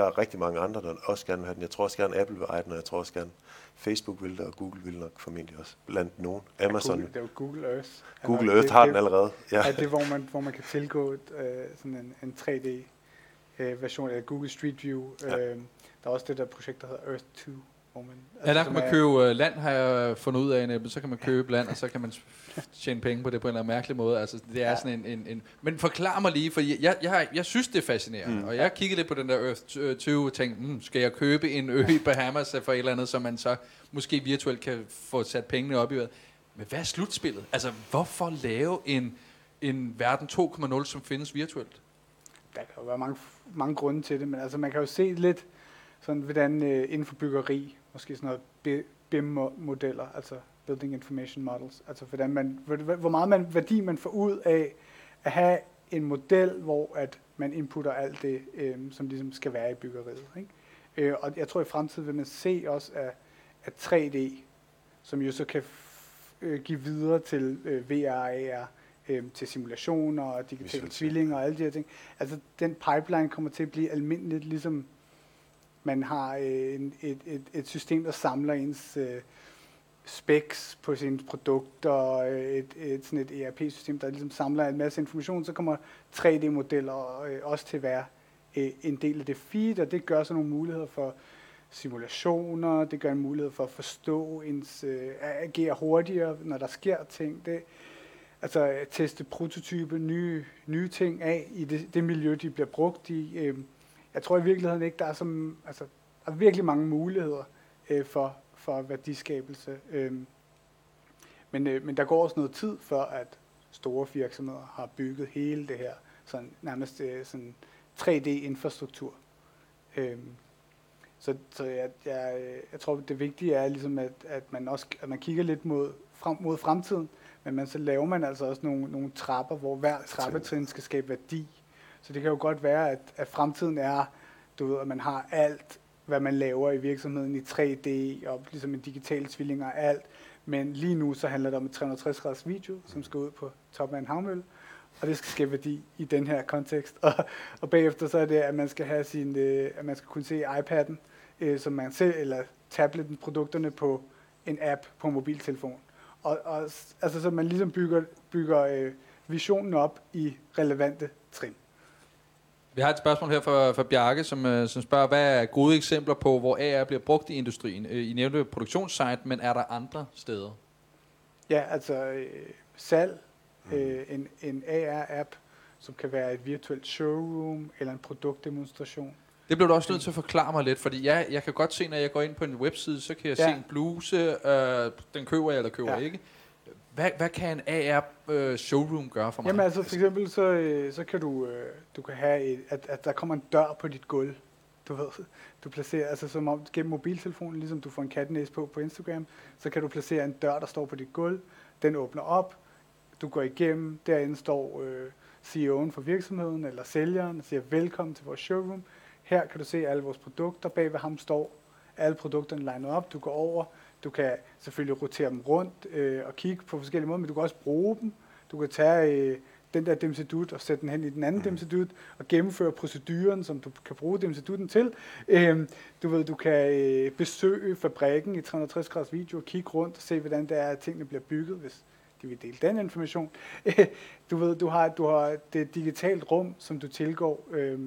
der er rigtig mange andre, der også gerne vil have den. Jeg tror også gerne, Apple vil eje den, og jeg tror også gerne, Facebook vil det, og Google vil nok formentlig også blandt nogen. Amazon. Google, det er jo Google Earth. Google Earth det, har det, den allerede. Ja. Er det, hvor man, hvor man kan tilgå et, øh, sådan en, en 3D øh, version af Google Street View. Ja. Øh, der er også det der projekt, der hedder Earth 2. Hvor man, altså, ja, der kan man købe uh, land, har jeg fundet ud af, Nebbe. så kan man købe land, og så kan man tjene penge på det på en eller anden mærkelig måde. Altså, det er ja. sådan en, en, en... Men forklar mig lige, for jeg, jeg, jeg, jeg synes, det er fascinerende. Mm. Og jeg kiggede lidt på den der Earth 2 og tænkte, mm, skal jeg købe en ø i Bahamas for et eller andet, som man så måske virtuelt kan få sat pengene op i? Men hvad er slutspillet? Altså, hvorfor lave en, en verden 2.0, som findes virtuelt? Der kan jo være mange, mange grunde til det, men altså, man kan jo se lidt sådan, hvordan øh, inden for byggeri, måske sådan noget BIM-modeller, altså Building Information Models, altså hvordan man, hvor meget man, værdi man får ud af at have en model, hvor at man inputter alt det, øh, som ligesom skal være i byggeriet. Ikke? Øh, og jeg tror i fremtiden vil man se også at, at 3D, som jo så kan øh, give videre til øh, VR, AR, øh, til simulationer og digitale tvillinger og alle de her ting. Altså den pipeline kommer til at blive almindeligt, ligesom man har øh, en, et, et, et system, der samler ens øh, specs på sine produkter, øh, et, et, sådan et ERP-system, der ligesom samler en masse information, så kommer 3D-modeller øh, også til at være øh, en del af det feed, og det gør så nogle muligheder for simulationer, det gør en mulighed for at forstå ens, øh, at agere hurtigere, når der sker ting. Det, altså at teste prototype, nye, nye ting af i det, det miljø, de bliver brugt i. Øh, jeg tror i virkeligheden ikke, der er, som, altså, der er virkelig mange muligheder øh, for, for værdiskabelse. Øh, men, øh, men der går også noget tid, før at store virksomheder har bygget hele det her sådan, nærmest øh, sådan 3D-infrastruktur. Øh, så så jeg, jeg, jeg tror, det vigtige er, ligesom at, at, man også at man kigger lidt mod, frem, mod fremtiden, men man, så laver man altså også nogle, nogle trapper, hvor hver trappetrin skal skabe værdi. Så det kan jo godt være, at, at fremtiden er, du ved, at man har alt, hvad man laver i virksomheden i 3D, og ligesom en digital tvilling og alt. Men lige nu så handler det om et 360 graders video, som skal ud på toppen af en havmølle, og det skal skabe værdi i den her kontekst. Og, og bagefter så er det, at man skal have sin, øh, at man skal kunne se iPad'en, øh, som man selv, eller tabletten, produkterne på en app på mobiltelefon. Og, og altså, så man ligesom bygger, bygger øh, visionen op i relevante trin. Vi har et spørgsmål her fra, fra Bjarke, som, øh, som spørger, hvad er gode eksempler på, hvor AR bliver brugt i industrien? Øh, I nævnte produktionssite, men er der andre steder? Ja, altså øh, salg, mm. øh, en, en AR-app, som kan være et virtuelt showroom eller en produktdemonstration. Det blev du også nødt til at forklare mig lidt, fordi jeg, jeg kan godt se, når jeg går ind på en webside, så kan jeg Ja. se en bluse, øh, den køber jeg eller køber Ja. ikke. Hvad, hvad kan en AR øh, showroom gøre for mig? Jamen altså for eksempel, så, øh, så kan du, øh, du kan have, et, at, at der kommer en dør på dit gulv. Du ved, du placerer, altså som om gennem mobiltelefonen, ligesom du får en kattenæs på på Instagram, så kan du placere en dør, der står på dit gulv. Den åbner op, du går igennem, derinde står øh, CEO'en for virksomheden eller sælgeren og siger, velkommen til vores showroom. Her kan du se alle vores produkter, bag ved ham står alle produkterne lined op. Du går over, du kan selvfølgelig rotere dem rundt øh, og kigge på forskellige måder, men du kan også bruge dem. Du kan tage øh, den der demsedut og sætte den hen i den anden demsedut og gennemføre proceduren, som du kan bruge demsedutten til. Øh, du ved, du kan øh, besøge fabrikken i 360 graders video og kigge rundt og se, hvordan det er, at tingene bliver bygget, hvis de vil dele den information. du ved, du har, du har det et digitalt rum, som du tilgår øh,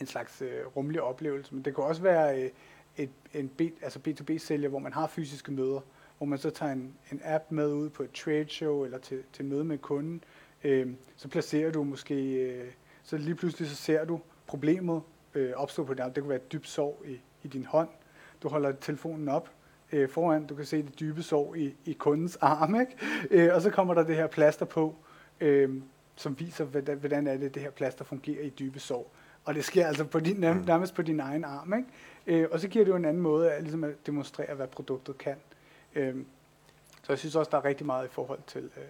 en slags øh, rummelig oplevelse, men det kan også være øh, et, en B, altså B2B-sælger, hvor man har fysiske møder, hvor man så tager en, en app med ud på et trade show eller til, til møde med kunden, øh, så placerer du måske, øh, så lige pludselig så ser du problemet øh, opstå på din app. Det kunne være et dybt sår i, i din hånd. Du holder telefonen op øh, foran, du kan se det dybe sår i, i kundens arm, ikke? Øh, og så kommer der det her plaster på, øh, som viser, hvordan, hvordan er det, det her plaster fungerer i dybe sår. Og det sker altså på din, nærmest, nærmest på din egen arm. Ikke? Øh, og så giver det jo en anden måde at, ligesom at demonstrere, hvad produktet kan. Øh, så jeg synes også, der er rigtig meget i forhold til, øh,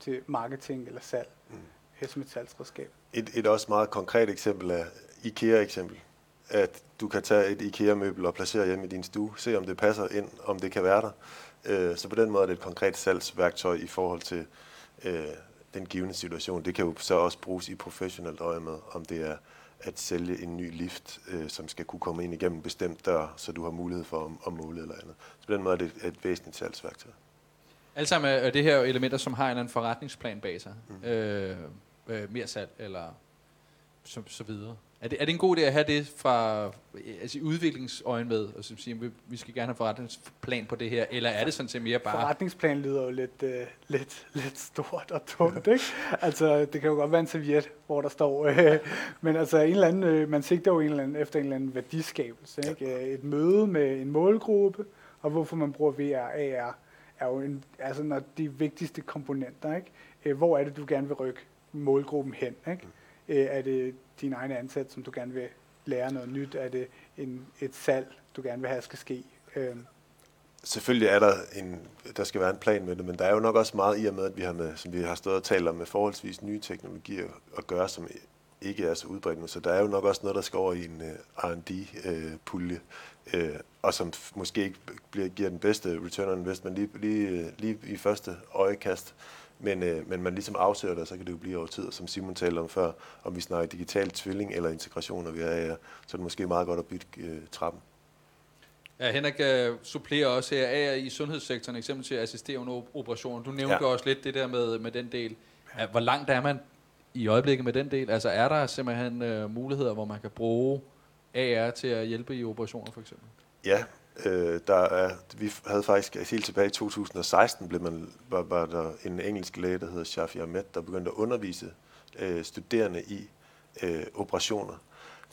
til marketing eller salg, Mm. øh, som et salgsredskab. Et, et også meget konkret eksempel er IKEA-eksempel. At du kan tage et IKEA-møbel og placere hjemme i din stue, se om det passer ind, om det kan være der. Øh, Så på den måde er det et konkret salgsværktøj i forhold til øh, den givende situation. Det kan jo så også bruges i professionelt øje med, om det er at sælge en ny lift, øh, som skal kunne komme ind igennem en bestemt dør, så du har mulighed for at, at måle eller andet. Så på den måde er det et, væsentligt salgsværktøj. Alt sammen er det her elementer, som har en eller anden forretningsplan bag sig. Mm. Øh, øh, mere salg eller så, så videre. Er det, er det en god idé at have det fra altså udviklingsøjen med, og så sige, vi, vi skal gerne have forretningsplan på det her, eller er det sådan set mere bare... Forretningsplan lyder jo lidt, øh, lidt, lidt stort og tungt, ikke? Altså, det kan jo godt være en serviet, hvor der står, øh, men altså, en eller anden, øh, man sigter jo en eller anden, efter en eller anden værdiskabelse, ikke? Øh, Et møde med en målgruppe, og hvorfor man bruger VR, AR, er jo en, altså, når de vigtigste komponenter, ikke? Øh, Hvor er det, du gerne vil rykke målgruppen hen, ikke? Øh, Er det din egen ansat, som du gerne vil lære noget nyt? Er det en, et salg, du gerne vil have skal ske? Øh, Selvfølgelig er der en, der skal være en plan med det, men der er jo nok også meget i og med, at vi har med, som vi har stået og talt om, med forholdsvis nye teknologier at gøre, som ikke er så udbredt. Så der er jo nok også noget, der skal over i en øh, uh, R&D-pulje, øh, uh, øh, og som måske ikke bliver, giver den bedste return on investment lige, lige, lige i første øjekast. Men, uh, men man ligesom afsøger det, og så kan det jo blive over tid. Og som Simon talte om før, om vi snakker digital tvilling eller integration af VR, så er det måske meget godt at bytte uh, trappen. Ja, Henrik uh, supplerer også her af i sundhedssektoren, eksempel til at assistere under operationer. Du nævnte Ja. også lidt det der med, med den del. Ja, hvor langt er man i øjeblikket med den del? Altså er der simpelthen uh, muligheder, hvor man kan bruge AR til at hjælpe i operationer for eksempel? Ja, øh, der er, vi havde faktisk altså helt tilbage i 2016 blev man, var, var der en engelsk læge, der hedder Shafi Ahmed, der begyndte at undervise øh, studerende i øh, operationer.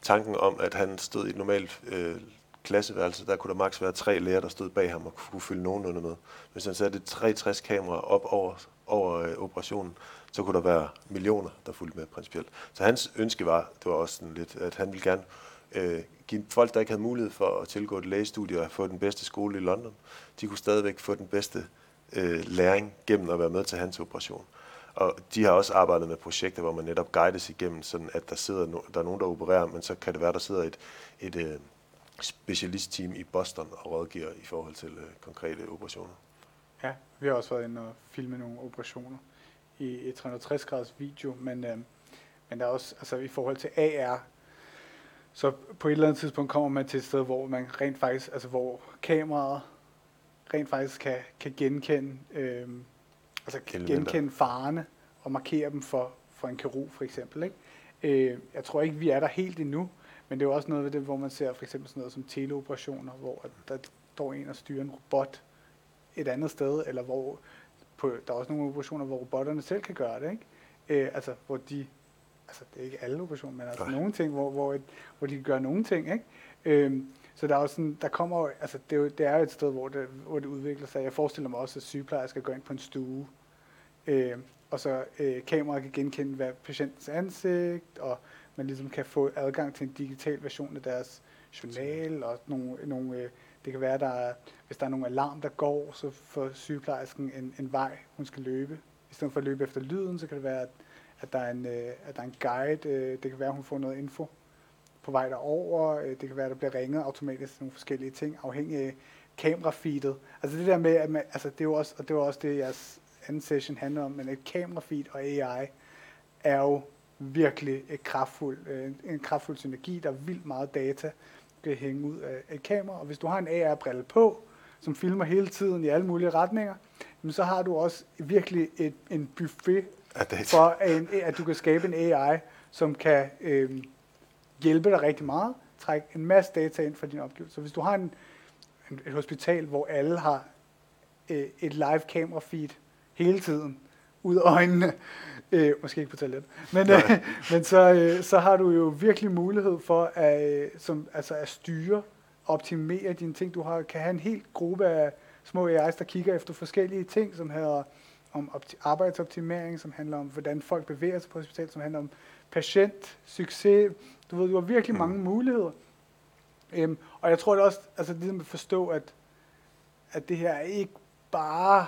Tanken om, at han stod i et normalt øh, klasseværelse, der kunne der maks være tre læger, der stod bag ham og kunne fylde nogenlunde med. Hvis han satte 63 kameraer op over, over øh, operationen, så kunne der være millioner, der fulgte med principielt. Så hans ønske var, det var også sådan lidt, at han ville gerne øh, give folk, der ikke havde mulighed for at tilgå et lægestudie og få den bedste skole i London, de kunne stadigvæk få den bedste øh, læring gennem at være med til hans operation. Og de har også arbejdet med projekter, hvor man netop guides igennem, sådan at der sidder no, der er nogen, der opererer, men så kan det være, der sidder et, et øh, specialistteam i Boston og rådgiver i forhold til øh, konkrete operationer. Ja, vi har også været inde og filme nogle operationer i et 360 graders video, men, øh, men der er også, altså i forhold til AR, så på et eller andet tidspunkt kommer man til et sted, hvor man rent faktisk, altså hvor kameraet rent faktisk kan, kan genkende, øh, altså kan genkende farerne og markere dem for, for en kirurg for eksempel. Ikke? Øh, jeg tror ikke, vi er der helt endnu, men det er jo også noget ved det, hvor man ser for eksempel sådan noget som teleoperationer, hvor der står en og styrer en robot et andet sted, eller hvor på, der er også nogle operationer, hvor robotterne selv kan gøre det, ikke? Øh, altså, hvor de altså det er ikke alle operationer, men altså Nej. nogle ting, hvor, hvor, et, hvor de kan gøre nogle ting, ikke? Øhm, så der er jo sådan, der kommer jo- altså det er, jo, det er jo et sted, hvor det, hvor det udvikler sig. Jeg forestiller mig også, at sygeplejersker skal gå ind på en stue, øh, og så øh, kameraet kan genkende hver patientens ansigt, og man ligesom kan få adgang til en digital version af deres journal, og nogle, nogle øh, det kan være, der er, hvis der er nogle alarm, der går, så får sygeplejersken en, en vej, hun skal løbe. I stedet for at løbe efter lyden, så kan det være, at, at, der, er en, øh, at der er en guide. Øh, det kan være, at hun får noget info på vej derover. Øh, det kan være, at der bliver ringet automatisk til nogle forskellige ting, afhængig af kamerafeedet. Altså det der med, at man, altså det er jo også, og det var også det, jeres anden session handler om, men et kamerafeed og AI er jo virkelig et kraftfuld, øh, en kraftfuld synergi. Der er vildt meget data, kan hænge ud af et kamera. Og hvis du har en AR-brille på, som filmer hele tiden i alle mulige retninger, jamen så har du også virkelig et, en buffet for, en, at du kan skabe en AI, som kan øh, hjælpe dig rigtig meget, trække en masse data ind fra din omgivelser. Så hvis du har en, en, et hospital, hvor alle har øh, et live camera feed hele tiden, ud af øjnene, øh, måske ikke på toilet, men, øh, men så, øh, så har du jo virkelig mulighed for at, øh, som, altså at styre, optimere dine ting. Du har, kan have en helt gruppe af små AI's, der kigger efter forskellige ting, som handler om opti- arbejdsoptimering, som handler om, hvordan folk bevæger sig på hospitalet, som handler om patient, succes. Du ved, du har virkelig Mm. mange muligheder. Øhm, og jeg tror det også, altså ligesom at forstå, at, at det her er ikke bare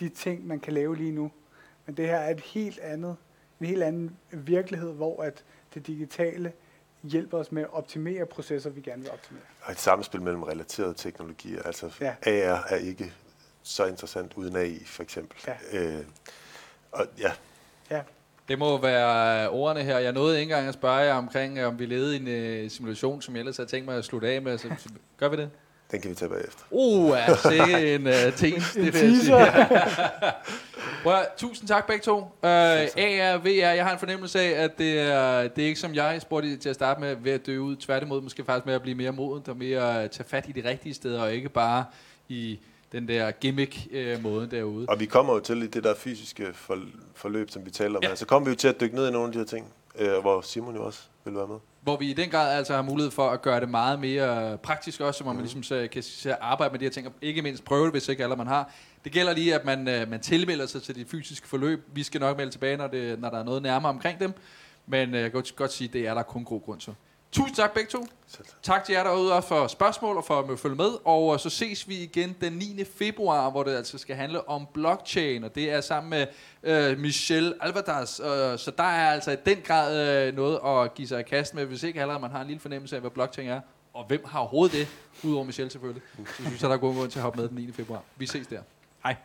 de ting, man kan lave lige nu, men det her er et helt andet, en helt anden virkelighed, hvor at det digitale hjælper os med at optimere processer, vi gerne vil optimere. Og et samspil mellem relaterede teknologier. Altså ja. AR er ikke så interessant uden AI, for eksempel. Ja. Øh, og ja, Ja, Det må være ordene her. Jeg nåede ikke engang at spørge jer omkring, øh, om vi levede i en uh, simulation, som jeg ellers havde tænkt mig at slutte af med. Så, så gør vi det? den kan vi tage bagefter. Uh, er sikke en uh, teams, en det vil jeg sige. teaser. Prøv, tusind tak begge to. Uh, AR, VR, jeg har en fornemmelse af, at det er, det er ikke som jeg spurgte til at starte med ved at dø ud. Tværtimod måske faktisk med at blive mere modent og mere at tage fat i de rigtige steder, og ikke bare i den der gimmick-måde derude. Og vi kommer jo til i det der fysiske for, forløb, som vi taler om Ja. her. Så kommer vi jo til at dykke ned i nogle af de her ting, øh, hvor Simon jo også vil være med. Hvor vi i den grad altså har mulighed for at gøre det meget mere praktisk også, hvor man ligesom så kan så arbejde med de her ting, og ikke mindst prøve det, hvis ikke alle man har. Det gælder lige, at man, øh, man tilmelder sig til de fysiske forløb. Vi skal nok melde tilbage, når, det, når der er noget nærmere omkring dem. Men øh, jeg kan godt, godt sige, at det er der kun god grund til. Tusind tak begge to. Selv tak. Til jer derude også for spørgsmål og for at følge med. Og øh, så ses vi igen den 9. februar, hvor det altså skal handle om blockchain. Og det er sammen med øh, Michel Alvarez. Øh, så der er altså i den grad øh, noget at give sig i kast med, hvis ikke allerede man har en lille fornemmelse af, hvad blockchain er. Og hvem har overhovedet det, udover Michel selvfølgelig. Så synes jeg, der er god grund til at hoppe med den 9. februar. Vi ses der. Hej.